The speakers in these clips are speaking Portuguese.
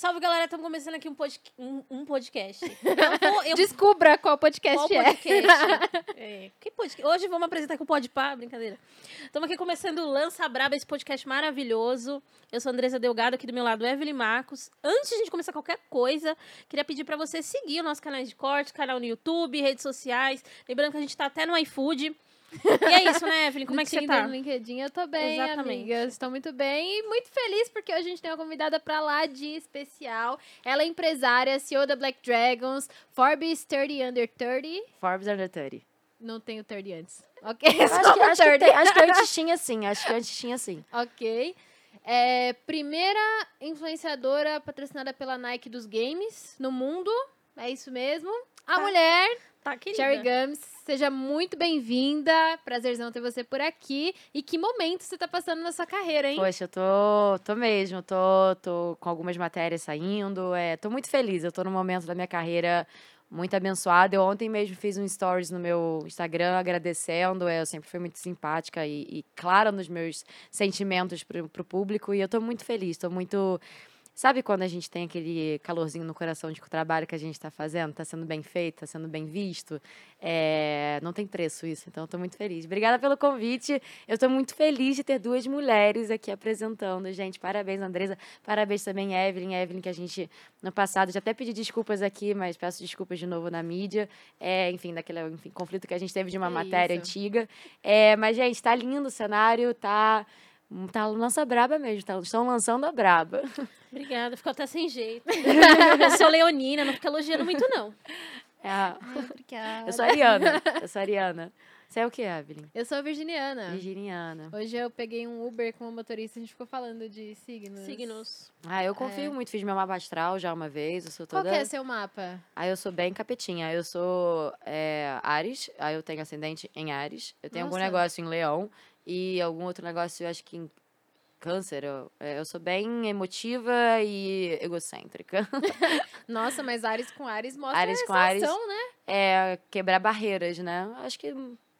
Salve, galera. Estamos começando aqui um, pod... um, um podcast. Eu vou, eu... Descubra qual podcast qual é. Podcast? é. Que podcast? Hoje vamos apresentar com o Podpah, brincadeira. Estamos aqui começando o Lança Braba, esse podcast maravilhoso. Eu sou a Andresa Delgado, aqui do meu lado, Evelyn Marcos. Antes de a gente começar qualquer coisa, queria pedir para você seguir o nosso canal de corte, canal no YouTube, redes sociais. Lembrando que a gente está até no iFood. E é isso, né, Evelyn? Como no é que Tinder, você tá? No LinkedIn eu tô bem, Exatamente. amigas. Estou muito bem e muito feliz porque hoje a gente tem uma convidada pra lá de especial. Ela é empresária, CEO da Black Dragons, Forbes 30 Under 30. Forbes Under 30. Não tenho 30 antes. Ok, acho que, acho, que tem, acho que antes tinha sim, acho que antes tinha sim. Ok. É, primeira influenciadora patrocinada pela Nike dos games no mundo. É isso mesmo. A tá. mulher Tá, querida. Cherry Gums, seja muito bem-vinda. Prazerzão ter você por aqui. E que momento você tá passando na sua carreira, hein? Poxa, eu tô, tô mesmo, tô, tô com algumas matérias saindo. É, tô muito feliz. Eu tô num momento da minha carreira muito abençoada. Eu ontem mesmo fiz um stories no meu Instagram agradecendo. É, eu sempre fui muito simpática e, e clara nos meus sentimentos pro, pro público. E eu tô muito feliz, tô muito Sabe quando a gente tem aquele calorzinho no coração de que o trabalho que a gente está fazendo está sendo bem feito, está sendo bem visto? É, não tem preço isso, então estou muito feliz. Obrigada pelo convite. Eu estou muito feliz de ter duas mulheres aqui apresentando. Gente, parabéns, Andresa. Parabéns também, Evelyn. Evelyn, que a gente, no passado, já até pedi desculpas aqui, mas peço desculpas de novo na mídia. É, enfim, daquele enfim, conflito que a gente teve de uma é matéria isso. antiga. É, mas, gente, está lindo o cenário, tá. Tá lança braba mesmo, tá, estão lançando a braba. Obrigada, ficou até sem jeito. eu sou leonina, não fica elogiando muito, não. É. Obrigada. Eu sou Ariana. Eu sou Ariana. Você é o que, Evelyn? Eu sou virginiana. Virginiana. Hoje eu peguei um Uber com uma motorista, a gente ficou falando de signos. Signos. Ah, eu confio é. muito. Fiz meu mapa astral já uma vez. Eu sou toda... Qual que é seu mapa? Ah, eu sou bem capetinha. Eu sou é, Ares, aí eu tenho ascendente em Ares. Eu tenho Nossa. algum negócio em Leão e algum outro negócio, eu acho que em câncer. Eu, é, eu sou bem emotiva e egocêntrica. Nossa, mas Ares com Ares mostra Ares com Ares, ação, né? É, quebrar barreiras, né? Acho que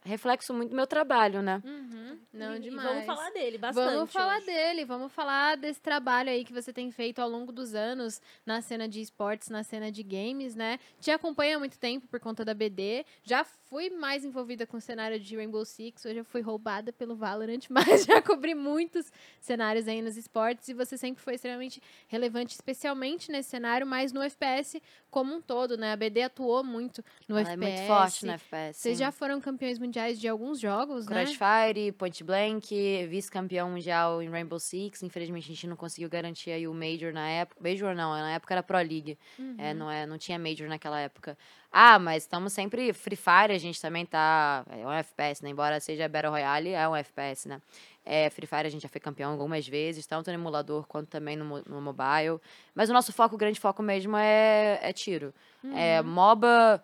reflexo muito do meu trabalho, né? Uhum. Não, e, demais. E vamos falar dele bastante. Vamos falar hoje. dele, vamos falar desse trabalho aí que você tem feito ao longo dos anos na cena de esportes, na cena de games, né? Te acompanha há muito tempo por conta da BD. Já fui mais envolvida com o cenário de Rainbow Six, hoje eu fui roubada pelo Valorant, mas já cobri muitos cenários aí nos esportes e você sempre foi extremamente relevante, especialmente nesse cenário, mas no FPS como um todo, né? A BD atuou muito no Ela FPS. É muito forte no FPS. Vocês já foram campeões mundiais de alguns jogos, Crossfire, né? Crossfire, Point Blank, vice-campeão mundial em Rainbow Six. Infelizmente a gente não conseguiu garantir aí o Major na época. Major não, na época era Pro League. É, uhum. É, não, é, não tinha Major naquela época. Ah, mas estamos sempre. Free Fire, a gente também tá. É um FPS, né? Embora seja Battle Royale, é um FPS, né? É, Free Fire a gente já foi campeão algumas vezes, tanto no emulador quanto também no, no mobile. Mas o nosso foco, o grande foco mesmo é, é tiro. É uhum. É MOBA.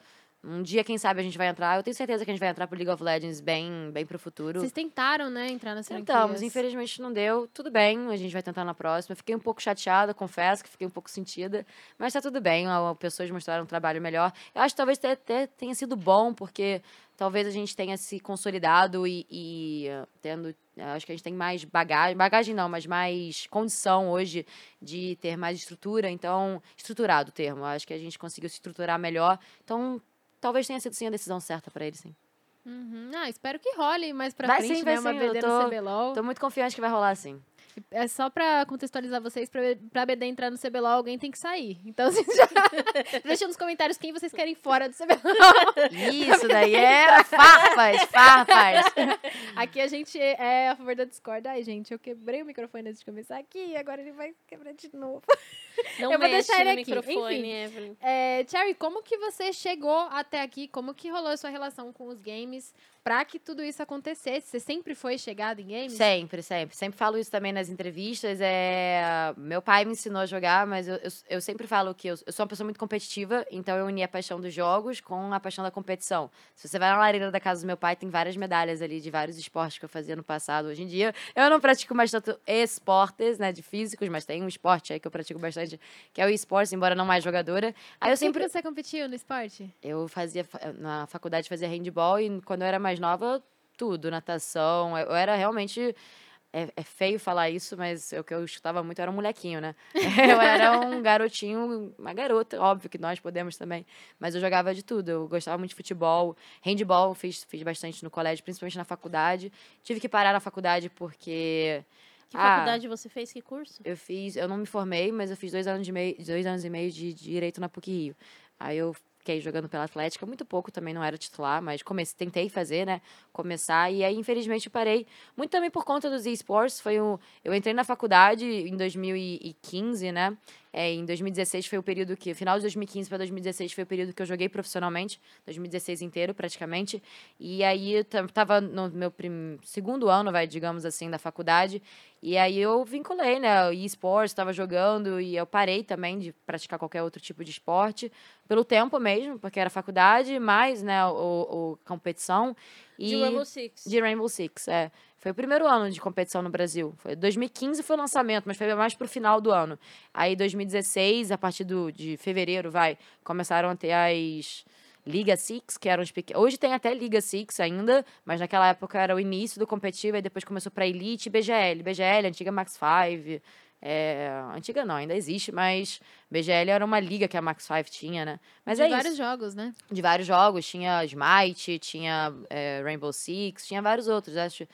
Um dia, quem sabe, a gente vai entrar. Eu tenho certeza que a gente vai entrar pro League of Legends bem, bem pro futuro. Vocês tentaram, né, entrar nessa Tentamos, infelizmente não deu. Tudo bem, a gente vai tentar na próxima. Fiquei um pouco chateada, confesso que fiquei um pouco sentida. Mas tá tudo bem, as pessoas mostraram um trabalho melhor. Eu acho que talvez até tenha sido bom, porque talvez a gente tenha se consolidado e, e tendo acho que a gente tem mais bagagem, bagagem não, mas mais condição hoje de ter mais estrutura, então, estruturado o termo, acho que a gente conseguiu se estruturar melhor, então talvez tenha sido sim a decisão certa para ele, sim. Uhum. Ah, espero que role mais pra vai frente, sim, vai né? Uma sim. BD tô, no CBLOL. Tô muito confiante que vai rolar, sim. É só pra contextualizar vocês, pra, pra BD entrar no CBLOL, alguém tem que sair. Então, vocês já... Deixa nos comentários quem vocês querem fora do CBLOL. Isso daí é farpas, farpas. Aqui a gente é a favor da Discord. Ai, gente, eu quebrei o microfone antes de começar aqui e agora ele vai quebrar de novo. Não eu vou deixar ele aqui. Microfone, Enfim, Evelyn. É, Cherry, como que você chegou até aqui? Como que rolou a sua relação com os games? Para que tudo isso acontecesse? Você sempre foi chegada em games? Sempre, sempre. Sempre falo isso também nas entrevistas. É... Meu pai me ensinou a jogar, mas eu, eu, eu sempre falo que eu, eu, sou uma pessoa muito competitiva, então eu uni a paixão dos jogos com a paixão da competição. Se você vai na lareira da casa do meu pai, tem várias medalhas ali de vários esportes que eu fazia no passado. Hoje em dia, eu não pratico mais tanto esportes, né, de físicos, mas tem um esporte aí que eu pratico bastante, que é o esporte, embora não mais jogadora. Aí eu sempre... você competiu no esporte? Eu fazia, na faculdade, fazia handball e quando eu era mais mais nova, tudo, natação. Eu era realmente É, é feio falar isso, mas o que eu escutava muito era um molequinho, né? Eu era um garotinho, uma garota, óbvio que nós podemos também. Mas eu jogava de tudo. Eu gostava muito de futebol. Handball fiz, fiz bastante no colégio, principalmente na faculdade. Tive que parar na faculdade porque. Que Ah. faculdade você fez? Que curso? Eu fiz, eu não me formei, mas eu fiz dois anos, de meio, dois anos e meio de direito na PUC Rio. Aí eu fiquei jogando pela Atlética, muito pouco também, não era titular, mas comecei, tentei fazer, né? Começar, e aí infelizmente parei. Muito também por conta dos esports. Foi um, eu entrei na faculdade em 2015, né? É, em 2016 foi o período que, final de 2015 para 2016 foi o período que eu joguei profissionalmente, 2016 inteiro praticamente. E aí eu ta- tava no meu prim- segundo ano, vai, digamos assim, da faculdade. E aí eu vinculei, né? O esportes, estava jogando e eu parei também de praticar qualquer outro tipo de esporte pelo tempo mesmo, porque era faculdade, mais, né, o, o competição. E De Rainbow Six. de Rainbow Six, é. Foi o primeiro ano de competição no Brasil. Foi 2015 foi o lançamento, mas foi mais pro final do ano. Aí 2016, a partir do, de fevereiro, vai, começaram a ter as Liga Six, que eram os pequenos. Hoje tem até Liga Six ainda, mas naquela época era o início do competitivo, e depois começou pra Elite e BGL. BGL, antiga Max 5. É, antiga não, ainda existe, mas BGL era uma liga que a Max 5 tinha, né? Mas de é vários isso jogos, né? de vários jogos. Tinha Smite, tinha é, Rainbow Six, tinha vários outros. Acho,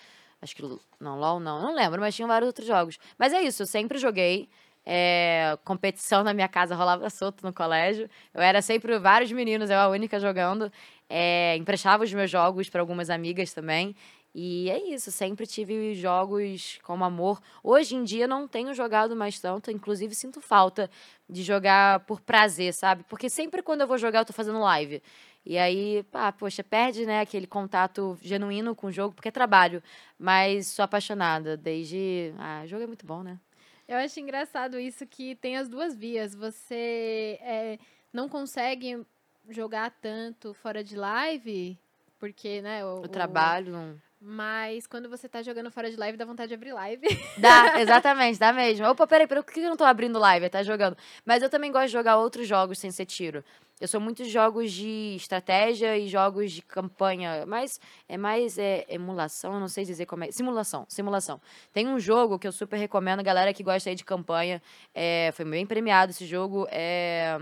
acho que. Não, LOL não, não lembro, mas tinha vários outros jogos. Mas é isso, eu sempre joguei. é, competição na minha casa rolava solto no colégio. Eu era sempre vários meninos, eu a única jogando. É, emprestava os meus jogos para algumas amigas também. E é isso, sempre tive jogos como amor. Hoje em dia não tenho jogado mais tanto, inclusive sinto falta de jogar por prazer, sabe? Porque sempre quando eu vou jogar eu tô fazendo live. E aí, pá, poxa, perde, né, aquele contato genuíno com o jogo, porque é trabalho. Mas sou apaixonada desde. Ah, o jogo é muito bom, né? Eu acho engraçado isso que tem as duas vias. Você é, não consegue jogar tanto fora de live, porque, né? O, O trabalho. não- Mas quando você tá jogando fora de live, dá vontade de abrir live. Dá, exatamente, dá mesmo. Opa, peraí, peraí, por que eu não tô abrindo live? Tá jogando. Mas eu também gosto de jogar outros jogos sem ser tiro. Eu sou muitos jogos de estratégia e jogos de campanha, mas é mais é, emulação, não sei dizer como é. Simulação, simulação. Tem um jogo que eu super recomendo, galera que gosta aí de campanha. É, foi bem premiado esse jogo. É.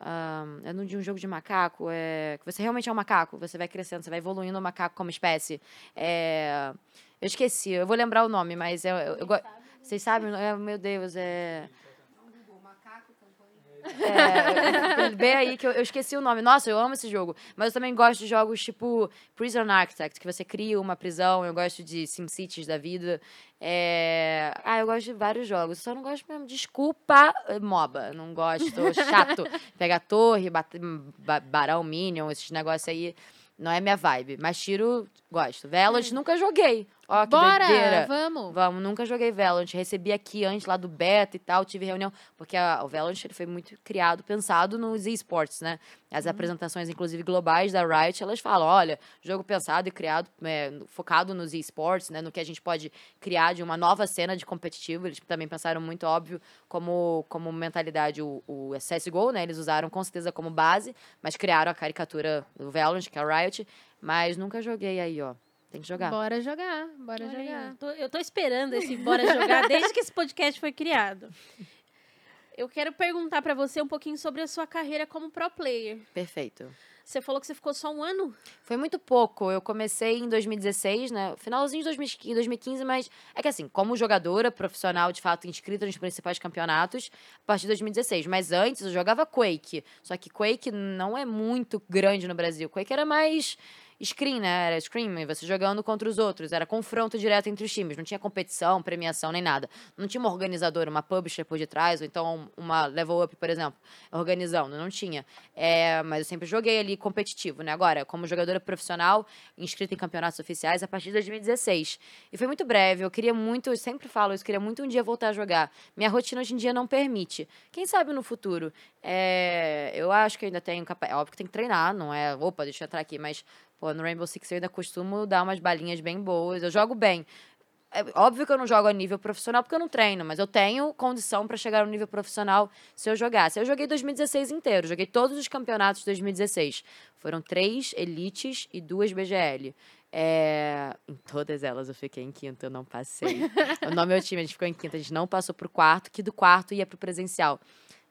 ah, é no- de um jogo de macaco, é, que você realmente é um macaco, você vai crescendo, você vai evoluindo o macaco como espécie. É, eu esqueci, eu vou lembrar o nome, mas eu, eu, eu go- vocês sabem? É, meu Deus, é. É, vê aí que eu, eu esqueci o nome. Nossa, eu amo esse jogo. Mas eu também gosto de jogos tipo Prison Architect, que você cria uma prisão. Eu gosto de SimCities da vida. É... Ah, eu gosto de vários jogos. Só não gosto mesmo. Desculpa, eh, MOBA. Não gosto. Chato. Pegar torre, bater, ba- barão, minion, esses negócios aí. Não é minha vibe. Mas tiro, gosto. Velas, nunca joguei. Ó, que Bora! doideira. Vamos! Vamos, nunca joguei Valorant. Recebi aqui antes lá do beta e tal, tive reunião, porque a- o Valorant ele foi muito criado, pensado nos esportes, né? As apresentações, inclusive globais da Riot, elas falam: olha, jogo pensado e criado, é, focado nos esportes, né? No que a gente pode criar de uma nova cena de competitivo. Eles também pensaram muito óbvio como, como mentalidade o, o CSGO, né? Eles usaram com certeza como base, mas criaram a caricatura do Valorant, que é a Riot. Mas nunca joguei aí, ó. Tem que jogar. Bora jogar, bora Olha jogar. eu, tô, eu tô esperando esse Bora Jogar desde que esse podcast foi criado. Eu quero perguntar pra você um pouquinho sobre a sua carreira como pro player. Perfeito. Você falou que você ficou só um ano? Foi muito pouco. Eu comecei em 2016, né? Finalzinho de 2015, 2015, mas é que assim, como jogadora profissional, de fato, inscrita nos principais campeonatos, a partir de 2016. Mas antes eu jogava Quake. Só que Quake não é muito grande no Brasil. Quake era mais screen, né? Era screen, e você jogando contra os outros. Era confronto direto entre os times. Não tinha competição, premiação, nem nada. Não tinha uma organizadora, uma publisher por detrás, ou então uma level up, por exemplo, organizando. Não tinha. É, mas eu sempre joguei ali competitivo, né? Agora, como jogadora profissional, inscrita em campeonatos oficiais a partir de 2016. E foi muito breve. Eu queria muito, eu sempre falo isso, queria muito um dia voltar a jogar. Minha rotina hoje em dia não permite. Quem sabe no futuro? É, eu acho que ainda tenho capaz. Óbvio que tem que treinar, não é. Opa, deixa eu entrar aqui, mas. Pô, no Rainbow Six eu ainda costumo dar umas balinhas bem boas. Eu jogo bem. é óbvio que eu não jogo a nível profissional porque eu não treino, mas eu tenho condição para chegar no nível profissional se eu jogasse. Eu joguei 2016 inteiro, joguei todos os campeonatos de 2016. Foram três elites e duas BGL. É, em todas elas eu fiquei em quinto, eu não passei. o nome meu time, a gente ficou em quinto, a gente não passou pro quarto, que do quarto ia pro presencial.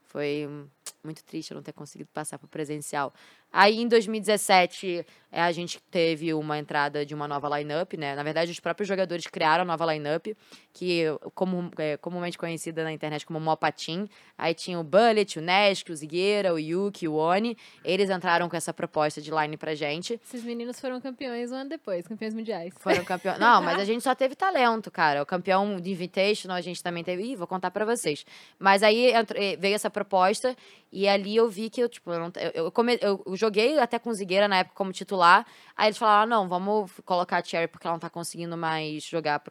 Foi hum, muito triste eu não ter conseguido passar pro presencial. Aí, em 2017, é, a gente teve uma entrada de uma nova lineup, né? Na verdade, os próprios jogadores criaram a nova lineup, que como, é comumente conhecida na internet como Mopatim. Aí tinha o Bullet, o Nesk, o Zigueira, o Yuki, o Oni. Eles entraram com essa proposta de line pra gente. Esses meninos foram campeões um ano depois, campeões mundiais. Foram campeões. Não, mas a gente só teve talento, cara. O campeão de Invitational a gente também teve. Ih, vou contar pra vocês. Mas aí veio essa proposta e ali eu vi que eu, tipo, eu, não, eu, eu, come, eu joguei até com Zigueira na época como titular. Aí eles falaram: ah, não, vamos colocar a Cherry porque ela não tá conseguindo mais jogar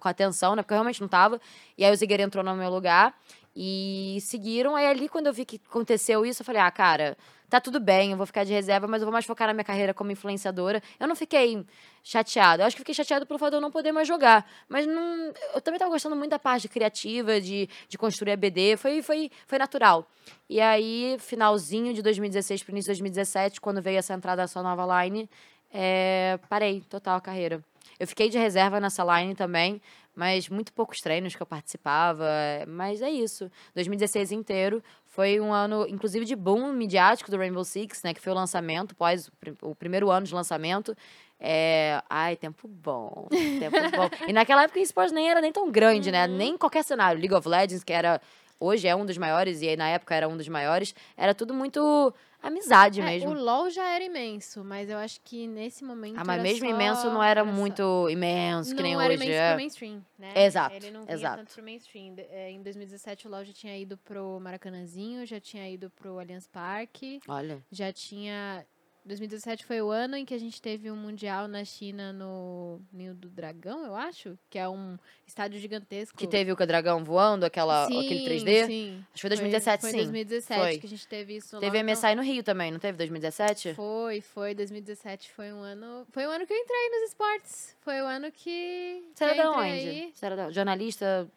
com atenção, né? Porque eu realmente não tava. E aí o Zigueira entrou no meu lugar. E seguiram. Aí ali, quando eu vi que aconteceu isso, eu falei: ah, cara, tá tudo bem, eu vou ficar de reserva, mas eu vou mais focar na minha carreira como influenciadora. Eu não fiquei chateada. Eu acho que fiquei chateada pelo fato de eu não poder mais jogar. Mas não, eu também tava gostando muito da parte criativa, de, de construir a BD. Foi, foi, foi natural. E aí, finalzinho de 2016 pro início de 2017, quando veio essa entrada da sua nova line, é, parei total a carreira. Eu fiquei de reserva nessa line também, mas muito poucos treinos que eu participava. Mas é isso. 2016 inteiro foi um ano, inclusive, de boom midiático do Rainbow Six, né? Que foi o lançamento, pós o primeiro ano de lançamento. É... Ai, tempo bom. Tempo bom. E naquela época o esporte nem era nem tão grande, né? uhum. né? Nem qualquer cenário. League of Legends, que era. Hoje é um dos maiores, e aí na época era um dos maiores. Era tudo muito amizade é, mesmo. O LoL já era imenso, mas eu acho que nesse momento. Ah, mas mesmo só... imenso não era, era muito só... imenso, que não nem era hoje. Imenso é. pro mainstream, né? Exato. Ele não vinha exato. tanto pro mainstream. É, em 2017 o LoL já tinha ido pro Maracanãzinho, já tinha ido pro Allianz Parque. Olha. Já tinha 2017 foi o ano em que a gente teve um mundial na China no Ninho do Dragão, eu acho, que é um estádio gigantesco. Que teve o dragão voando, aquela, sim, aquele 3D? Sim. Acho que foi 2017, foi, sim. Foi 2017 foi. que a gente teve isso Teve lá, MSI no Rio também, não teve 2017? Foi, foi. 2017 foi um ano. Foi o ano que eu entrei nos esportes. Foi o ano que. Você era da onde? Você era da... jornalista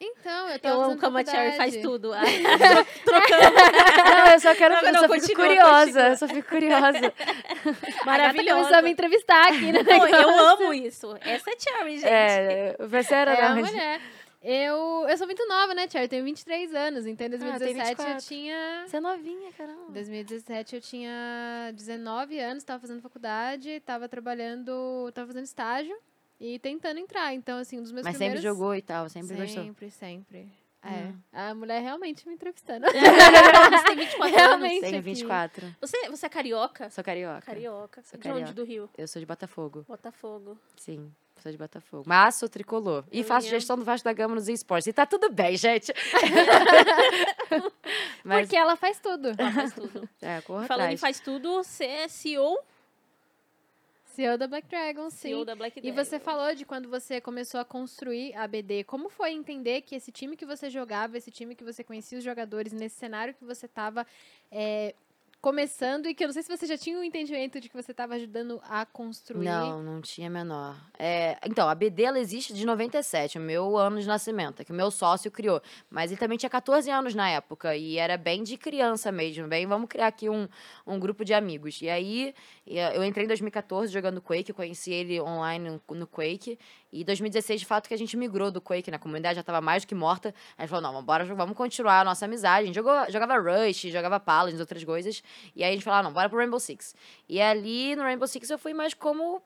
então, eu tô Eu amo como a Cherry faz tudo. Trocando. Não, eu só quero... Não, eu só continua, fico curiosa. Continua. Eu só fico curiosa. Maravilhosa. começou a me entrevistar aqui, né? Não, eu amo isso. Essa é Cherry, gente. É, você era é a mulher. Eu, eu sou muito nova, né, Cherry? Eu tenho 23 anos, então em 2017 ah, eu tinha. Você é novinha, caramba. Em 2017 eu tinha 19 anos, estava fazendo faculdade, estava trabalhando, estava fazendo estágio e tentando entrar. Então, assim, um dos meus Mas primeiros... sempre jogou e tal, sempre, sempre gostou. Sempre, sempre. É. Hum. A mulher realmente me entrevistando. você tem 24 realmente anos. Tenho 24. Aqui. Você, você é carioca? Sou carioca. Carioca. Sou de carioca. onde do Rio? Eu sou de Botafogo. Botafogo. Sim. Sou de Botafogo. Mas sou tricolor. E faço gestão do Vasco da Gama nos esportes. E tá tudo bem, gente. Mas... Porque ela faz tudo. Ela faz tudo. É, corra Falando atrás. em faz tudo, você é CEO CEO da Black Dragon, sim. CEO da Black Dragon. E você falou de quando você começou a construir a BD. Como foi entender que esse time que você jogava, esse time que você conhecia os jogadores, nesse cenário que você estava é, começando e que eu não sei se você já tinha o um entendimento de que você estava ajudando a construir. Não, não tinha menor. É, então, a BD ela existe de 97, o meu ano de nascimento, é que o meu sócio criou. Mas ele também tinha 14 anos na época e era bem de criança mesmo, bem, vamos criar aqui um, um grupo de amigos. E aí, eu entrei em 2014 jogando Quake, conheci ele online no Quake e 2016, de fato, que a gente migrou do Quake, né? A comunidade já estava mais do que morta. A gente falou, não, vamos continuar a nossa amizade. A gente jogou, jogava Rush, jogava Paladins, outras coisas. E aí a gente falou, ah, não, bora pro Rainbow Six. E ali no Rainbow Six eu fui mais como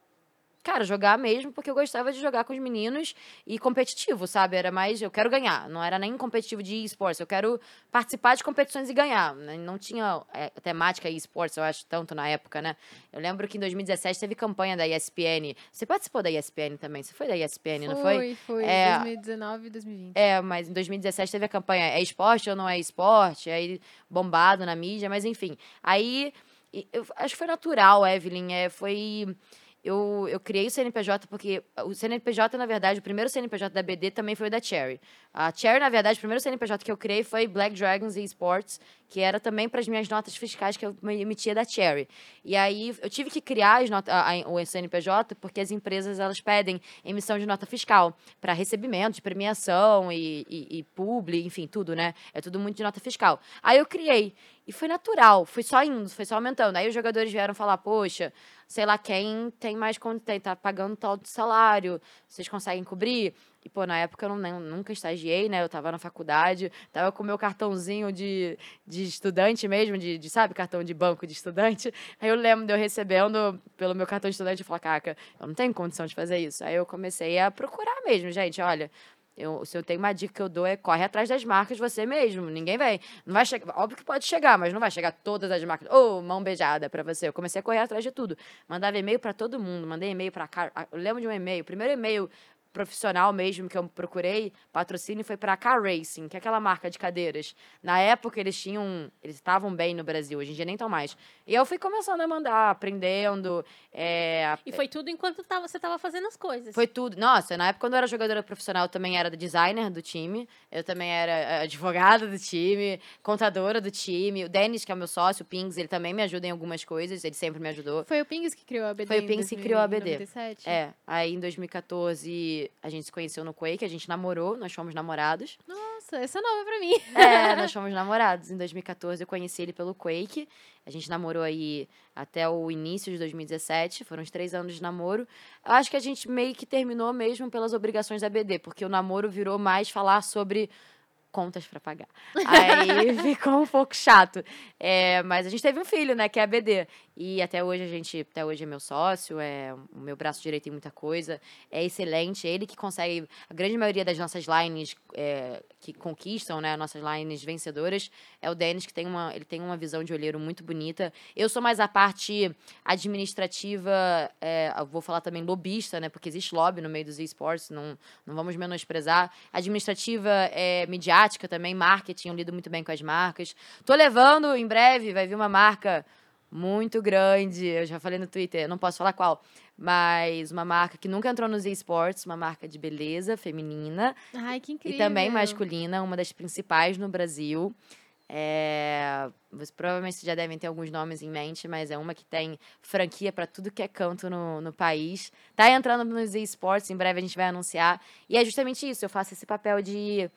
cara, jogar mesmo, porque eu gostava de jogar com os meninos e competitivo, sabe? Era mais, eu quero ganhar. Não era nem competitivo de esportes, eu quero participar de competições e ganhar. Né? Não tinha é, temática esportes, eu acho, tanto na época, né? Eu lembro que em 2017 teve campanha da ESPN. Você participou da ESPN também? Você foi da ESPN, fui, não foi? Foi, é, 2019 e 2020. É, mas em 2017 teve a campanha é esporte ou não é esporte? Aí bombado na mídia, mas enfim. Aí eu acho que foi natural, Evelyn. É, foi eu, eu criei o CNPJ porque o CNPJ, na verdade, o primeiro CNPJ da BD também foi o da Cherry. A Cherry, na verdade, o primeiro CNPJ que eu criei foi Black Dragons e Sports, que era também para as minhas notas fiscais que eu emitia da Cherry. E aí eu tive que criar as nota, a, a, o CNPJ porque as empresas elas pedem emissão de nota fiscal para recebimento de premiação e, e, e publi, enfim, tudo, né? É tudo muito de nota fiscal. Aí eu criei. E foi natural, foi só indo, foi só aumentando. Aí os jogadores vieram falar, poxa, sei lá quem tem mais tem, tá pagando tal de salário, vocês conseguem cobrir? E, pô, na época eu não, nunca estagiei, né? Eu tava na faculdade, tava com meu cartãozinho de, de estudante mesmo, de, de, sabe, cartão de banco de estudante. Aí eu lembro de eu recebendo pelo meu cartão de estudante e falar, caca, eu não tenho condição de fazer isso. Aí eu comecei a procurar mesmo, gente, olha, eu, se eu tenho uma dica que eu dou é corre atrás das marcas você mesmo. Ninguém vem. Não vai chegar. Óbvio que pode chegar, mas não vai chegar todas as marcas. Ô, oh, mão beijada para você. Eu comecei a correr atrás de tudo. Mandava e-mail para todo mundo. Mandei e-mail para Eu lembro de um e-mail. O primeiro e-mail profissional mesmo que eu procurei, patrocínio, foi para a Car Racing, que é aquela marca de cadeiras. Na época eles tinham, eles estavam bem no Brasil, hoje em dia nem tão mais. E eu fui começando a mandar, aprendendo. É... E foi tudo enquanto tava, você estava fazendo as coisas. Foi tudo. Nossa, na época quando eu era jogadora profissional, eu também era designer do time, eu também era eh, advogada do time, contadora do time. O Denis, que é o meu sócio, o Pings, ele também me ajuda em algumas coisas, ele sempre me ajudou. Foi o Pings que criou a BD. Foi o Pings que criou a BD. É, aí em 2014 a gente se conheceu no Quake, a gente namorou, nós fomos namorados. Nossa, essa é nova pra mim. É, nós fomos namorados. Em 2014 eu conheci ele pelo Quake. A gente namorou aí até o início de 2017, foram uns três anos de namoro. Eu acho que a gente meio que terminou mesmo pelas obrigações da BD, porque o namoro virou mais falar sobre contas para pagar. Aí ficou um pouco chato. É, mas a gente teve um filho, né, que é a BD. E até hoje a gente, até hoje é meu sócio, é o meu braço direito em muita coisa, é excelente. Ele que consegue, a grande maioria das nossas lines é, que conquistam, né, nossas lines vencedoras, é o Denis que tem uma, ele tem uma visão de olheiro muito bonita. Eu sou mais a parte administrativa, é, vou falar também lobista, né, porque existe lobby no meio dos esportes, não, não vamos menosprezar. Administrativa, é, midiática também, marketing, eu lido muito bem com as marcas. Tô levando, em breve, vai vir uma marca muito grande. Eu já falei no Twitter, não posso falar qual, mas uma marca que nunca entrou nos esportes, uma marca de beleza feminina. Ai, que incrível. E também masculina, uma das principais no Brasil. É, você, provavelmente vocês já devem ter alguns nomes em mente, mas é uma que tem franquia para tudo que é canto no, no país. Tá entrando nos esportes, em breve a gente vai anunciar. E é justamente isso, eu faço esse papel de,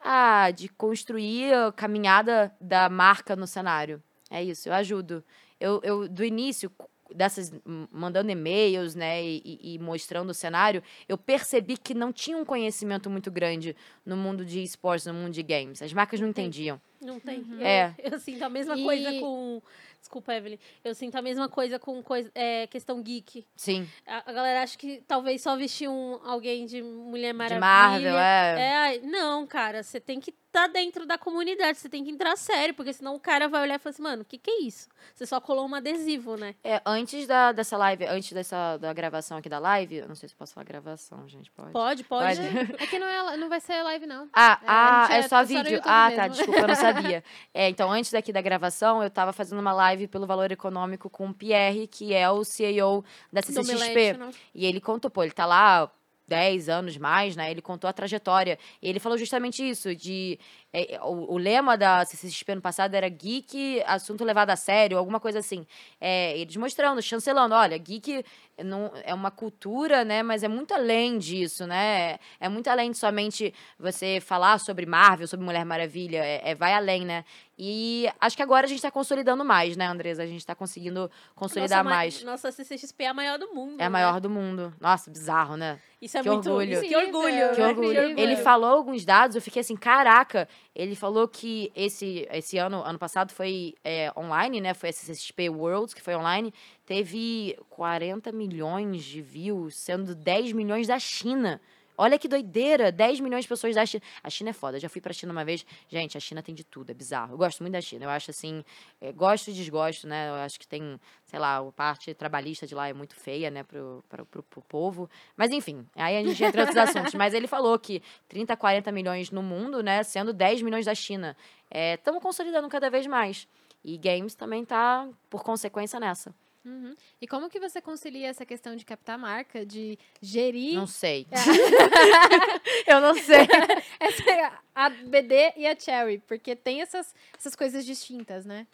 ah, de construir a caminhada da marca no cenário. É isso, eu ajudo. Eu, eu do início, dessas mandando e-mails, né, e, e, mostrando o cenário, eu percebi que não tinha um conhecimento muito grande no mundo de esportes, no mundo de games. As marcas não entendiam. Não tem. Uhum. É. Eu, eu sinto a mesma e... coisa com Desculpa, Evelyn. Eu sinto a mesma coisa com coisa, é, questão geek. Sim. A, a, galera acha que talvez só vestir um, alguém de Mulher Maravilha. De Marvel, é. é. Não, cara, você tem que tá dentro da comunidade, você tem que entrar sério, porque senão o cara vai olhar e falar assim, mano, o que, que é isso? Você só colou um adesivo, né? É, antes da, dessa live, antes dessa da gravação aqui da live, eu não sei se posso falar gravação, gente, pode? Pode, pode. pode. é que não, é, não vai ser live, não. Ah, é, ah, é, é só vídeo. Ah, tá, mesmo. tá, desculpa, eu não sabia. é, então, antes daqui da gravação, eu tava fazendo uma live live pelo Valor Econômico com o Pierre, que é o CEO da CCXP. E ele contou, pô, ele tá lá 10 anos mais, né? Ele contou a trajetória. E ele falou justamente isso, de é, o, o, lema da CCXP no passado era geek, assunto levado a sério, alguma coisa assim. É, eles mostrando, chancelando, olha, geek não, é uma cultura, né? Mas é muito além disso, né? É muito além de somente você falar sobre Marvel, sobre Mulher Maravilha. É, é vai além, né? E acho que agora a gente está consolidando mais, né, Andresa? A gente está conseguindo consolidar nossa, mais. Nossa CCXP é a maior do mundo. É a né? maior do mundo. Nossa, bizarro, né? Isso é que muito orgulho. Isso, que orgulho. Que orgulho. Ele falou alguns dados, eu fiquei assim, caraca, ele falou que esse, esse ano, ano passado, foi é, online, né? Foi a CCXP Worlds, que foi online. Teve 40 milhões de views, sendo 10 milhões da China. Olha que doideira, 10 milhões de pessoas da China. A China é foda, já fui pra China uma vez. Gente, a China tem de tudo, é bizarro. Eu gosto muito da China, eu acho assim, é, gosto e desgosto, né? Eu acho que tem, sei lá, a parte trabalhista de lá é muito feia, né, pro, pro, pro, pro povo. Mas enfim, aí a gente entra em outros assuntos. Mas ele falou que 30, 40 milhões no mundo, né, sendo 10 milhões da China. Estamos é, consolidando cada vez mais. E games também tá, por consequência, nessa. Uhum. E como que você concilia essa questão de captar marca, de gerir Não sei. eu não sei. essa, a BD e a Cherry? Porque tem essas, essas coisas distintas, né?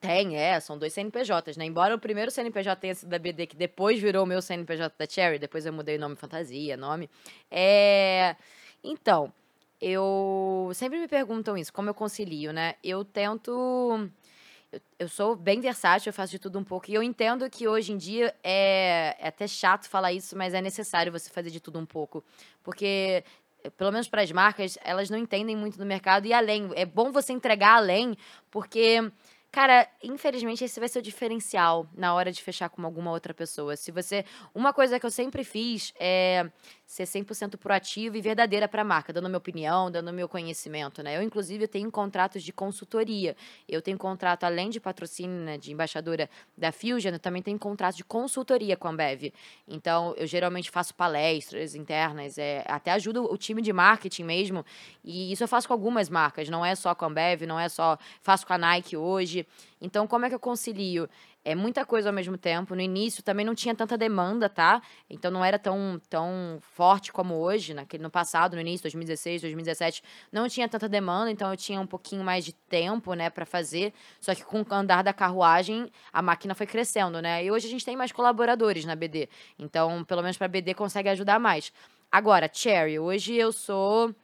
Tem, é, são dois CNPJs, né? Embora o primeiro CNPJ tenha sido da BD, que depois virou o meu CNPJ da Cherry, depois eu mudei o nome fantasia, nome. É. Então, eu. Sempre me perguntam isso, como eu concilio, né? Eu tento. Eu- sou bem versátil, eu faço de tudo um pouco. E eu entendo que hoje em dia é, é até chato falar isso, mas é necessário você fazer de tudo um pouco. Porque, eh, pelo menos para as marcas, elas não entendem muito do mercado e além. É bom você entregar além, porque. Cara, infelizmente esse vai ser o diferencial na hora de fechar com alguma outra pessoa. Se você. Uma coisa que eu sempre fiz é ser 100% proativa e verdadeira para a marca, dando minha opinião, dando meu conhecimento, né? Eu, inclusive, tenho contratos de consultoria. Eu tenho contrato, além de patrocínio, né, de embaixadora da Fusion, eu também tenho contrato de consultoria com a Ambev. Então, eu geralmente faço palestras internas, é, até ajudo o time de marketing mesmo. E isso eu faço com algumas marcas, não é só com a Ambev, não é só. Faço com a Nike hoje. Então, como é que eu concilio? É muita coisa ao mesmo tempo. No início também não tinha tanta demanda, tá? Então não era tão, tão forte como hoje, naquele, no passado, no início, 2016, 2017, não tinha tanta demanda, então eu tinha um pouquinho mais de tempo, né, para fazer. Só que com o andar da carruagem, a máquina foi crescendo, né? E hoje a gente tem mais colaboradores na BD. Então, pelo menos para BD consegue ajudar mais. Agora, Cherry, hoje eu sou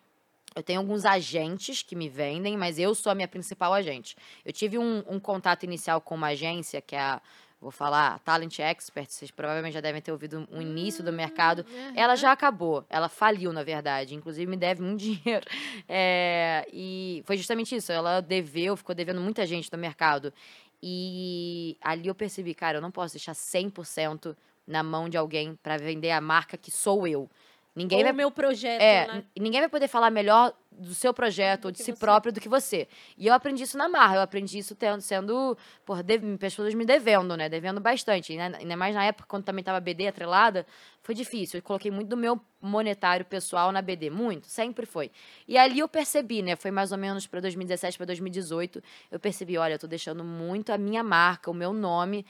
eu tenho alguns agentes que me vendem, mas eu sou a minha principal agente. Eu tive um, um contato inicial com uma agência, que é a, vou falar, Talent Expert, vocês provavelmente já devem ter ouvido o início do mercado. Ela já acabou, ela faliu, na verdade. Inclusive, me deve muito dinheiro. É, e foi justamente isso, ela deveu, ficou devendo muita gente no mercado. E ali eu percebi, cara, eu não posso deixar 100% na mão de alguém para vender a marca que sou eu. Ninguém Ou vai meu projeto, é, né? ninguém vai poder falar melhor do seu projeto ou de si você. próprio do que você. E eu aprendi isso na marra, eu aprendi isso tendo, sendo, por pessoas me devendo, né? Devendo bastante. Né? Ainda mais na época, quando também tava BD atrelada, foi difícil. Eu coloquei muito do meu monetário pessoal na BD, muito, sempre foi. E ali eu percebi, né? Foi mais ou menos para 2017 para 2018, eu percebi, olha, eu tô deixando muito a minha marca, o meu nome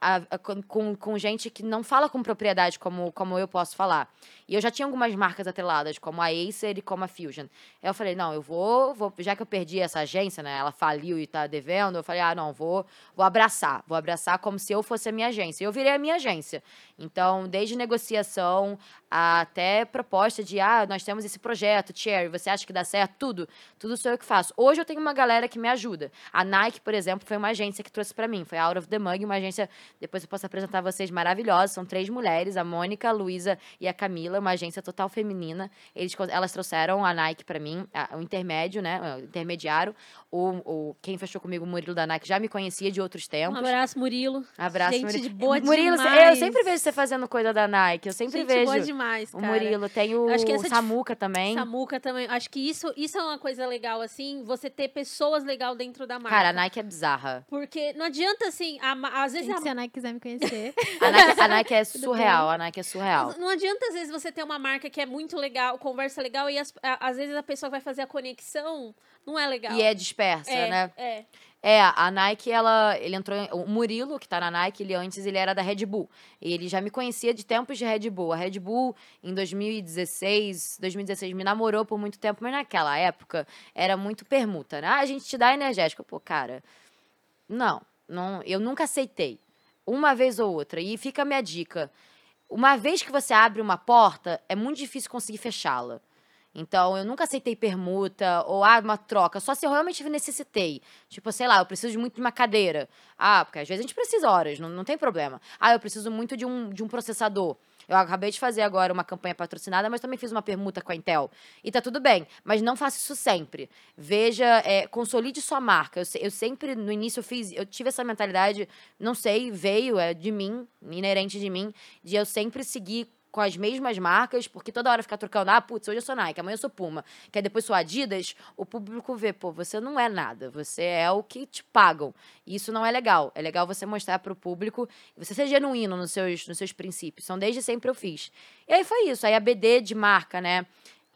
a- a- com, com, gente que não fala com propriedade como, como eu posso falar. E eu já tinha algumas marcas atreladas, como a Acer e como a Fusion. Eu falei, não, eu vou, vou, já que eu perdi essa agência, né? Ela faliu e tá devendo, eu falei, ah, não, vou, vou abraçar. Vou abraçar como se eu fosse a minha agência. E eu virei a minha agência. Então, desde negociação até proposta de, ah, nós temos esse projeto, Cherry, você acha que dá certo? Tudo. Tudo sou eu que faço. Hoje eu tenho uma galera que me ajuda. A Nike, por exemplo, foi uma agência que trouxe pra mim. Foi a Out of the Mug, uma agência depois eu posso apresentar vocês maravilhosas. São três mulheres, a Mônica, a Luísa e a Camila, uma agência total feminina. Eles, elas trouxeram a Nike pra mim, a- o intermédio, né? O intermediário. O, o, quem fechou comigo, o Murilo da Nike, já me conhecia de outros Um tempos. abraço, Murilo. Abraço, Gente Murilo. de boa Murilo, demais. eu sempre vejo você fazendo coisa da Nike. Eu sempre Gente vejo. boa demais, o cara. Murilo, tem o Acho que essa Samuca também. Samuca também. Acho que isso, isso é uma coisa legal, assim, você ter pessoas legal dentro da marca. Cara, a Nike é bizarra. Porque não adianta, assim, a às vezes a Nike quiser me conhecer. A Nike, a Nike é surreal. A Nike é surreal. Não adianta, às vezes, você ter uma marca que é muito legal, conversa legal, e as- a- às vezes a pessoa vai fazer a conexão, não é legal. E é dispersa, é, né? É. É, a Nike, ela, ele entrou. em- O Murilo, que tá na Nike, ele antes ele era da Red Bull. Ele já me conhecia de tempos de Red Bull. A Red Bull, em 2016, 2016, me namorou por muito tempo, mas naquela época era muito permuta, né? Ah, a gente te dá energético. Pô, cara, não, não, eu nunca aceitei. Uma vez ou outra. E fica a minha dica. Uma vez que você abre uma porta, é muito difícil conseguir fechá-la. Então, eu nunca aceitei permuta ou ah, uma troca, só se eu realmente necessitei. Tipo, sei lá, eu preciso de muito de uma cadeira. Ah, porque às vezes a gente precisa horas, não, não tem problema. Ah, eu preciso muito de um, de um processador. Eu acabei de fazer agora uma campanha patrocinada, mas também fiz uma permuta com a Intel. E tá tudo bem, mas não faça isso sempre. Veja, é, consolide sua marca. Eu, eu sempre, no início, eu fiz, eu tive essa mentalidade, não sei, veio, é de mim, inerente de mim, de eu sempre seguir com as mesmas marcas, porque toda hora ficar trocando, ah, putz, hoje eu sou Nike, amanhã eu sou Puma, que aí depois sou Adidas, o público vê, pô, você não é nada, você é o que te pagam. E isso não é legal. É legal você mostrar pro público, você ser genuíno nos seus, nos seus princípios. Então, desde sempre eu fiz. E aí foi isso. Aí a BD de marca, né?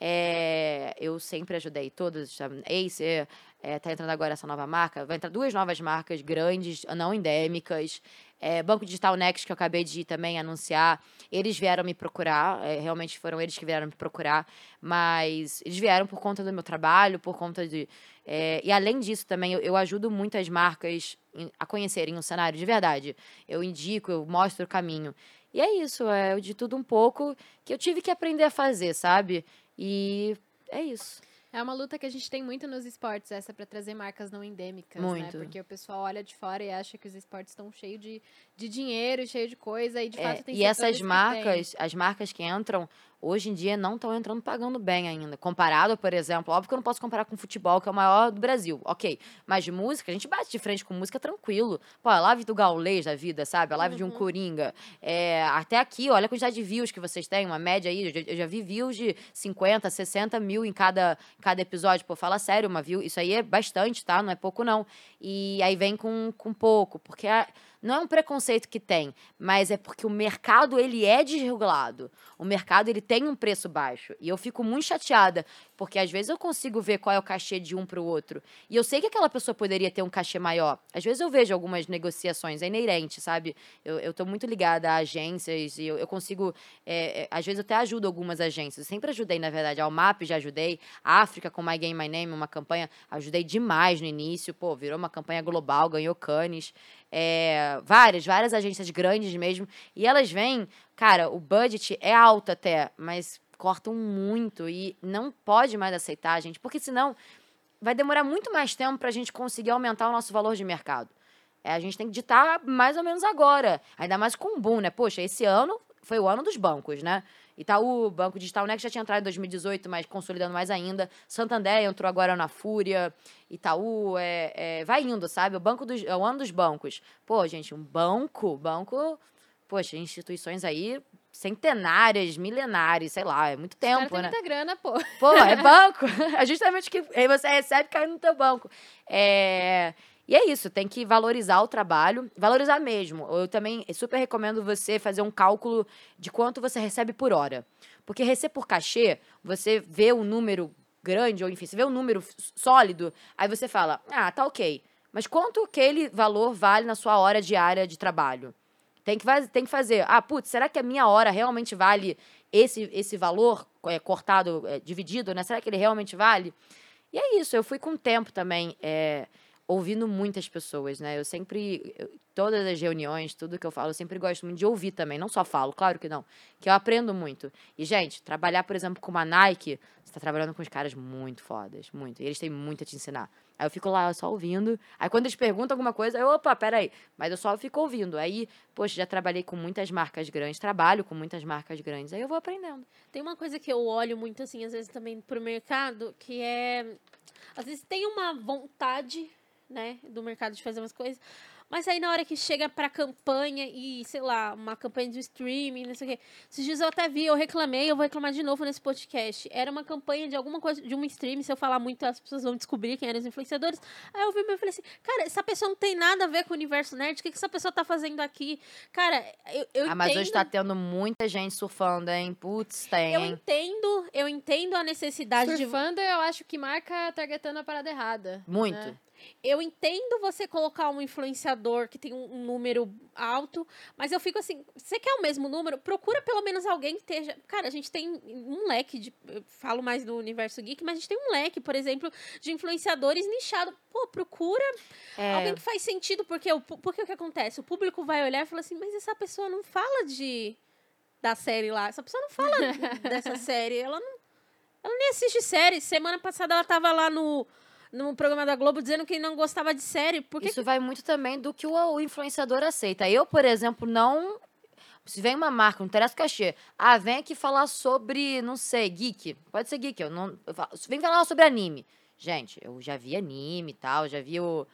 É, eu sempre ajudei todas, a Acer, É, tá entrando agora essa nova marca. Vai entrar duas novas marcas grandes, não endêmicas. É, Banco Digital Next, que eu acabei de também anunciar, eles vieram me procurar. é, realmente foram eles que vieram me procurar. Mas eles vieram por conta do meu trabalho, por conta de. é, e além disso, também eu, eu ajudo muitas marcas a conhecerem o cenário de verdade. Eu indico, eu mostro o caminho. E é isso, é de tudo um pouco que eu tive que aprender a fazer, sabe? E é isso. É uma luta que a gente tem muito nos esportes, essa para trazer marcas não endêmicas, Muito. né? Porque o pessoal olha de fora e acha que os esportes estão cheios de, de dinheiro, cheio de coisa, e de É, fato tem e essas marcas, as marcas que entram, hoje em dia não estão entrando pagando bem ainda. Comparado, por exemplo, óbvio que eu não posso comparar com futebol, que é o maior do Brasil, ok. Mas de música, a gente bate de frente com música tranquilo. Pô, a live do Gaulês da vida, sabe? A live de um Coringa. É, até aqui, olha a quantidade de views que vocês têm, uma média aí. Eu já, eu já vi views de 50, 60 mil em cada, cada episódio. Pô, fala sério, uma view. Isso aí é bastante, tá? Não é pouco, não. E aí vem com, com pouco, porque a- não é um preconceito que tem, mas é porque o mercado ele é desregulado. O mercado ele tem um preço baixo. E eu fico muito chateada, porque às vezes eu consigo ver qual é o cachê de um para o outro. E eu sei que aquela pessoa poderia ter um cachê maior. Às vezes eu vejo algumas negociações, é inerente, sabe? Eu, tô muito ligada a agências e eu, eu consigo. é, é, às vezes eu até ajudo algumas agências. Eu sempre ajudei, na verdade. A Almap já ajudei. A África com My Game My Name, uma campanha. Ajudei demais no início. Pô, virou uma campanha global, ganhou Cannes. É, várias, várias agências grandes mesmo. E elas vêm, cara, o budget é alto até, mas cortam muito e não pode mais aceitar, gente, porque senão vai demorar muito mais tempo para a gente conseguir aumentar o nosso valor de mercado. É, a gente tem que ditar mais ou menos agora. Ainda mais com o boom, né? Poxa, esse ano foi o ano dos bancos, né? Itaú, Banco Digital Next já tinha entrado em 2018, mas consolidando mais ainda. Santander entrou agora na Fúria. Itaú, é, é, vai indo, sabe? O, banco dos, é o ano dos bancos. Pô, gente, um banco, banco... Poxa, instituições aí centenárias, milenares, sei lá, é muito tempo, têm né? muita grana, pô. Pô, é banco. É justamente que aí você recebe cai no teu banco. É... E é isso, tem que valorizar o trabalho, valorizar mesmo. Eu também super recomendo você fazer um cálculo de quanto você recebe por hora. Porque receber por cachê, você vê um número grande, ou enfim, você vê um número sólido, aí você fala, ah, tá ok. Mas quanto aquele valor vale na sua hora diária de trabalho? Tem que, tem que fazer. Ah, putz, será que a minha hora realmente vale esse, esse valor é, cortado, é, dividido, né? Será que ele realmente vale? E é isso, eu fui com o tempo também, é, ouvindo muitas pessoas, né? Eu sempre, todas as reuniões, tudo que eu falo, eu sempre gosto muito de ouvir também. Não só falo, claro que não. Que eu aprendo muito. E, gente, trabalhar, por exemplo, com uma Nike, você tá trabalhando com os caras muito fodas, muito. E eles têm muito a te ensinar. Aí eu fico lá só ouvindo. Aí quando eles perguntam alguma coisa, eu, opa, peraí. Mas eu só fico ouvindo. Aí, poxa, já trabalhei com muitas marcas grandes, trabalho com muitas marcas grandes. Aí eu vou aprendendo. Tem uma coisa que eu olho muito, assim, às vezes também pro mercado, que é. Às vezes tem uma vontade, né, do mercado de fazer umas coisas, mas aí na hora que chega pra campanha e, sei lá, uma campanha de streaming, não sei o quê. Esses dias eu até vi, eu reclamei, eu vou reclamar de novo nesse podcast. Era uma campanha de alguma coisa, de um stream, se eu falar muito, as pessoas vão descobrir quem eram os influenciadores. Aí eu vi e falei assim, cara, essa pessoa não tem nada a ver com o universo nerd, o que, que essa pessoa tá fazendo aqui? Cara, eu, eu ah, mas entendo... hoje tá tendo muita gente surfando, hein? Putz, tem. Eu entendo, eu entendo a necessidade de. Surfando, eu acho que marca targetando a parada errada. Muito. né? Eu entendo você colocar um influenciador que tem um, um número alto, mas eu fico assim, você quer o mesmo número? Procura pelo menos alguém que esteja. Cara, a gente tem um leque de. Eu falo mais do universo geek, mas a gente tem um leque, por exemplo, de influenciadores nichados. Pô, procura É, alguém que faz sentido, porque o, porque o que acontece? O público vai olhar e fala assim, mas essa pessoa não fala de. da série lá. Essa pessoa não fala dessa série. Ela não. Ela nem assiste série. Semana passada ela tava lá no, no programa da Globo dizendo que não gostava de série. Por que Isso vai muito também do que o, o influenciador aceita. Eu, por exemplo, não. Se vem uma marca, não interessa o cachê. Ah, vem aqui falar sobre, não sei, geek. Pode ser geek. Eu não, eu falo- vem falar sobre anime. Gente, eu já vi anime e tal, já vi o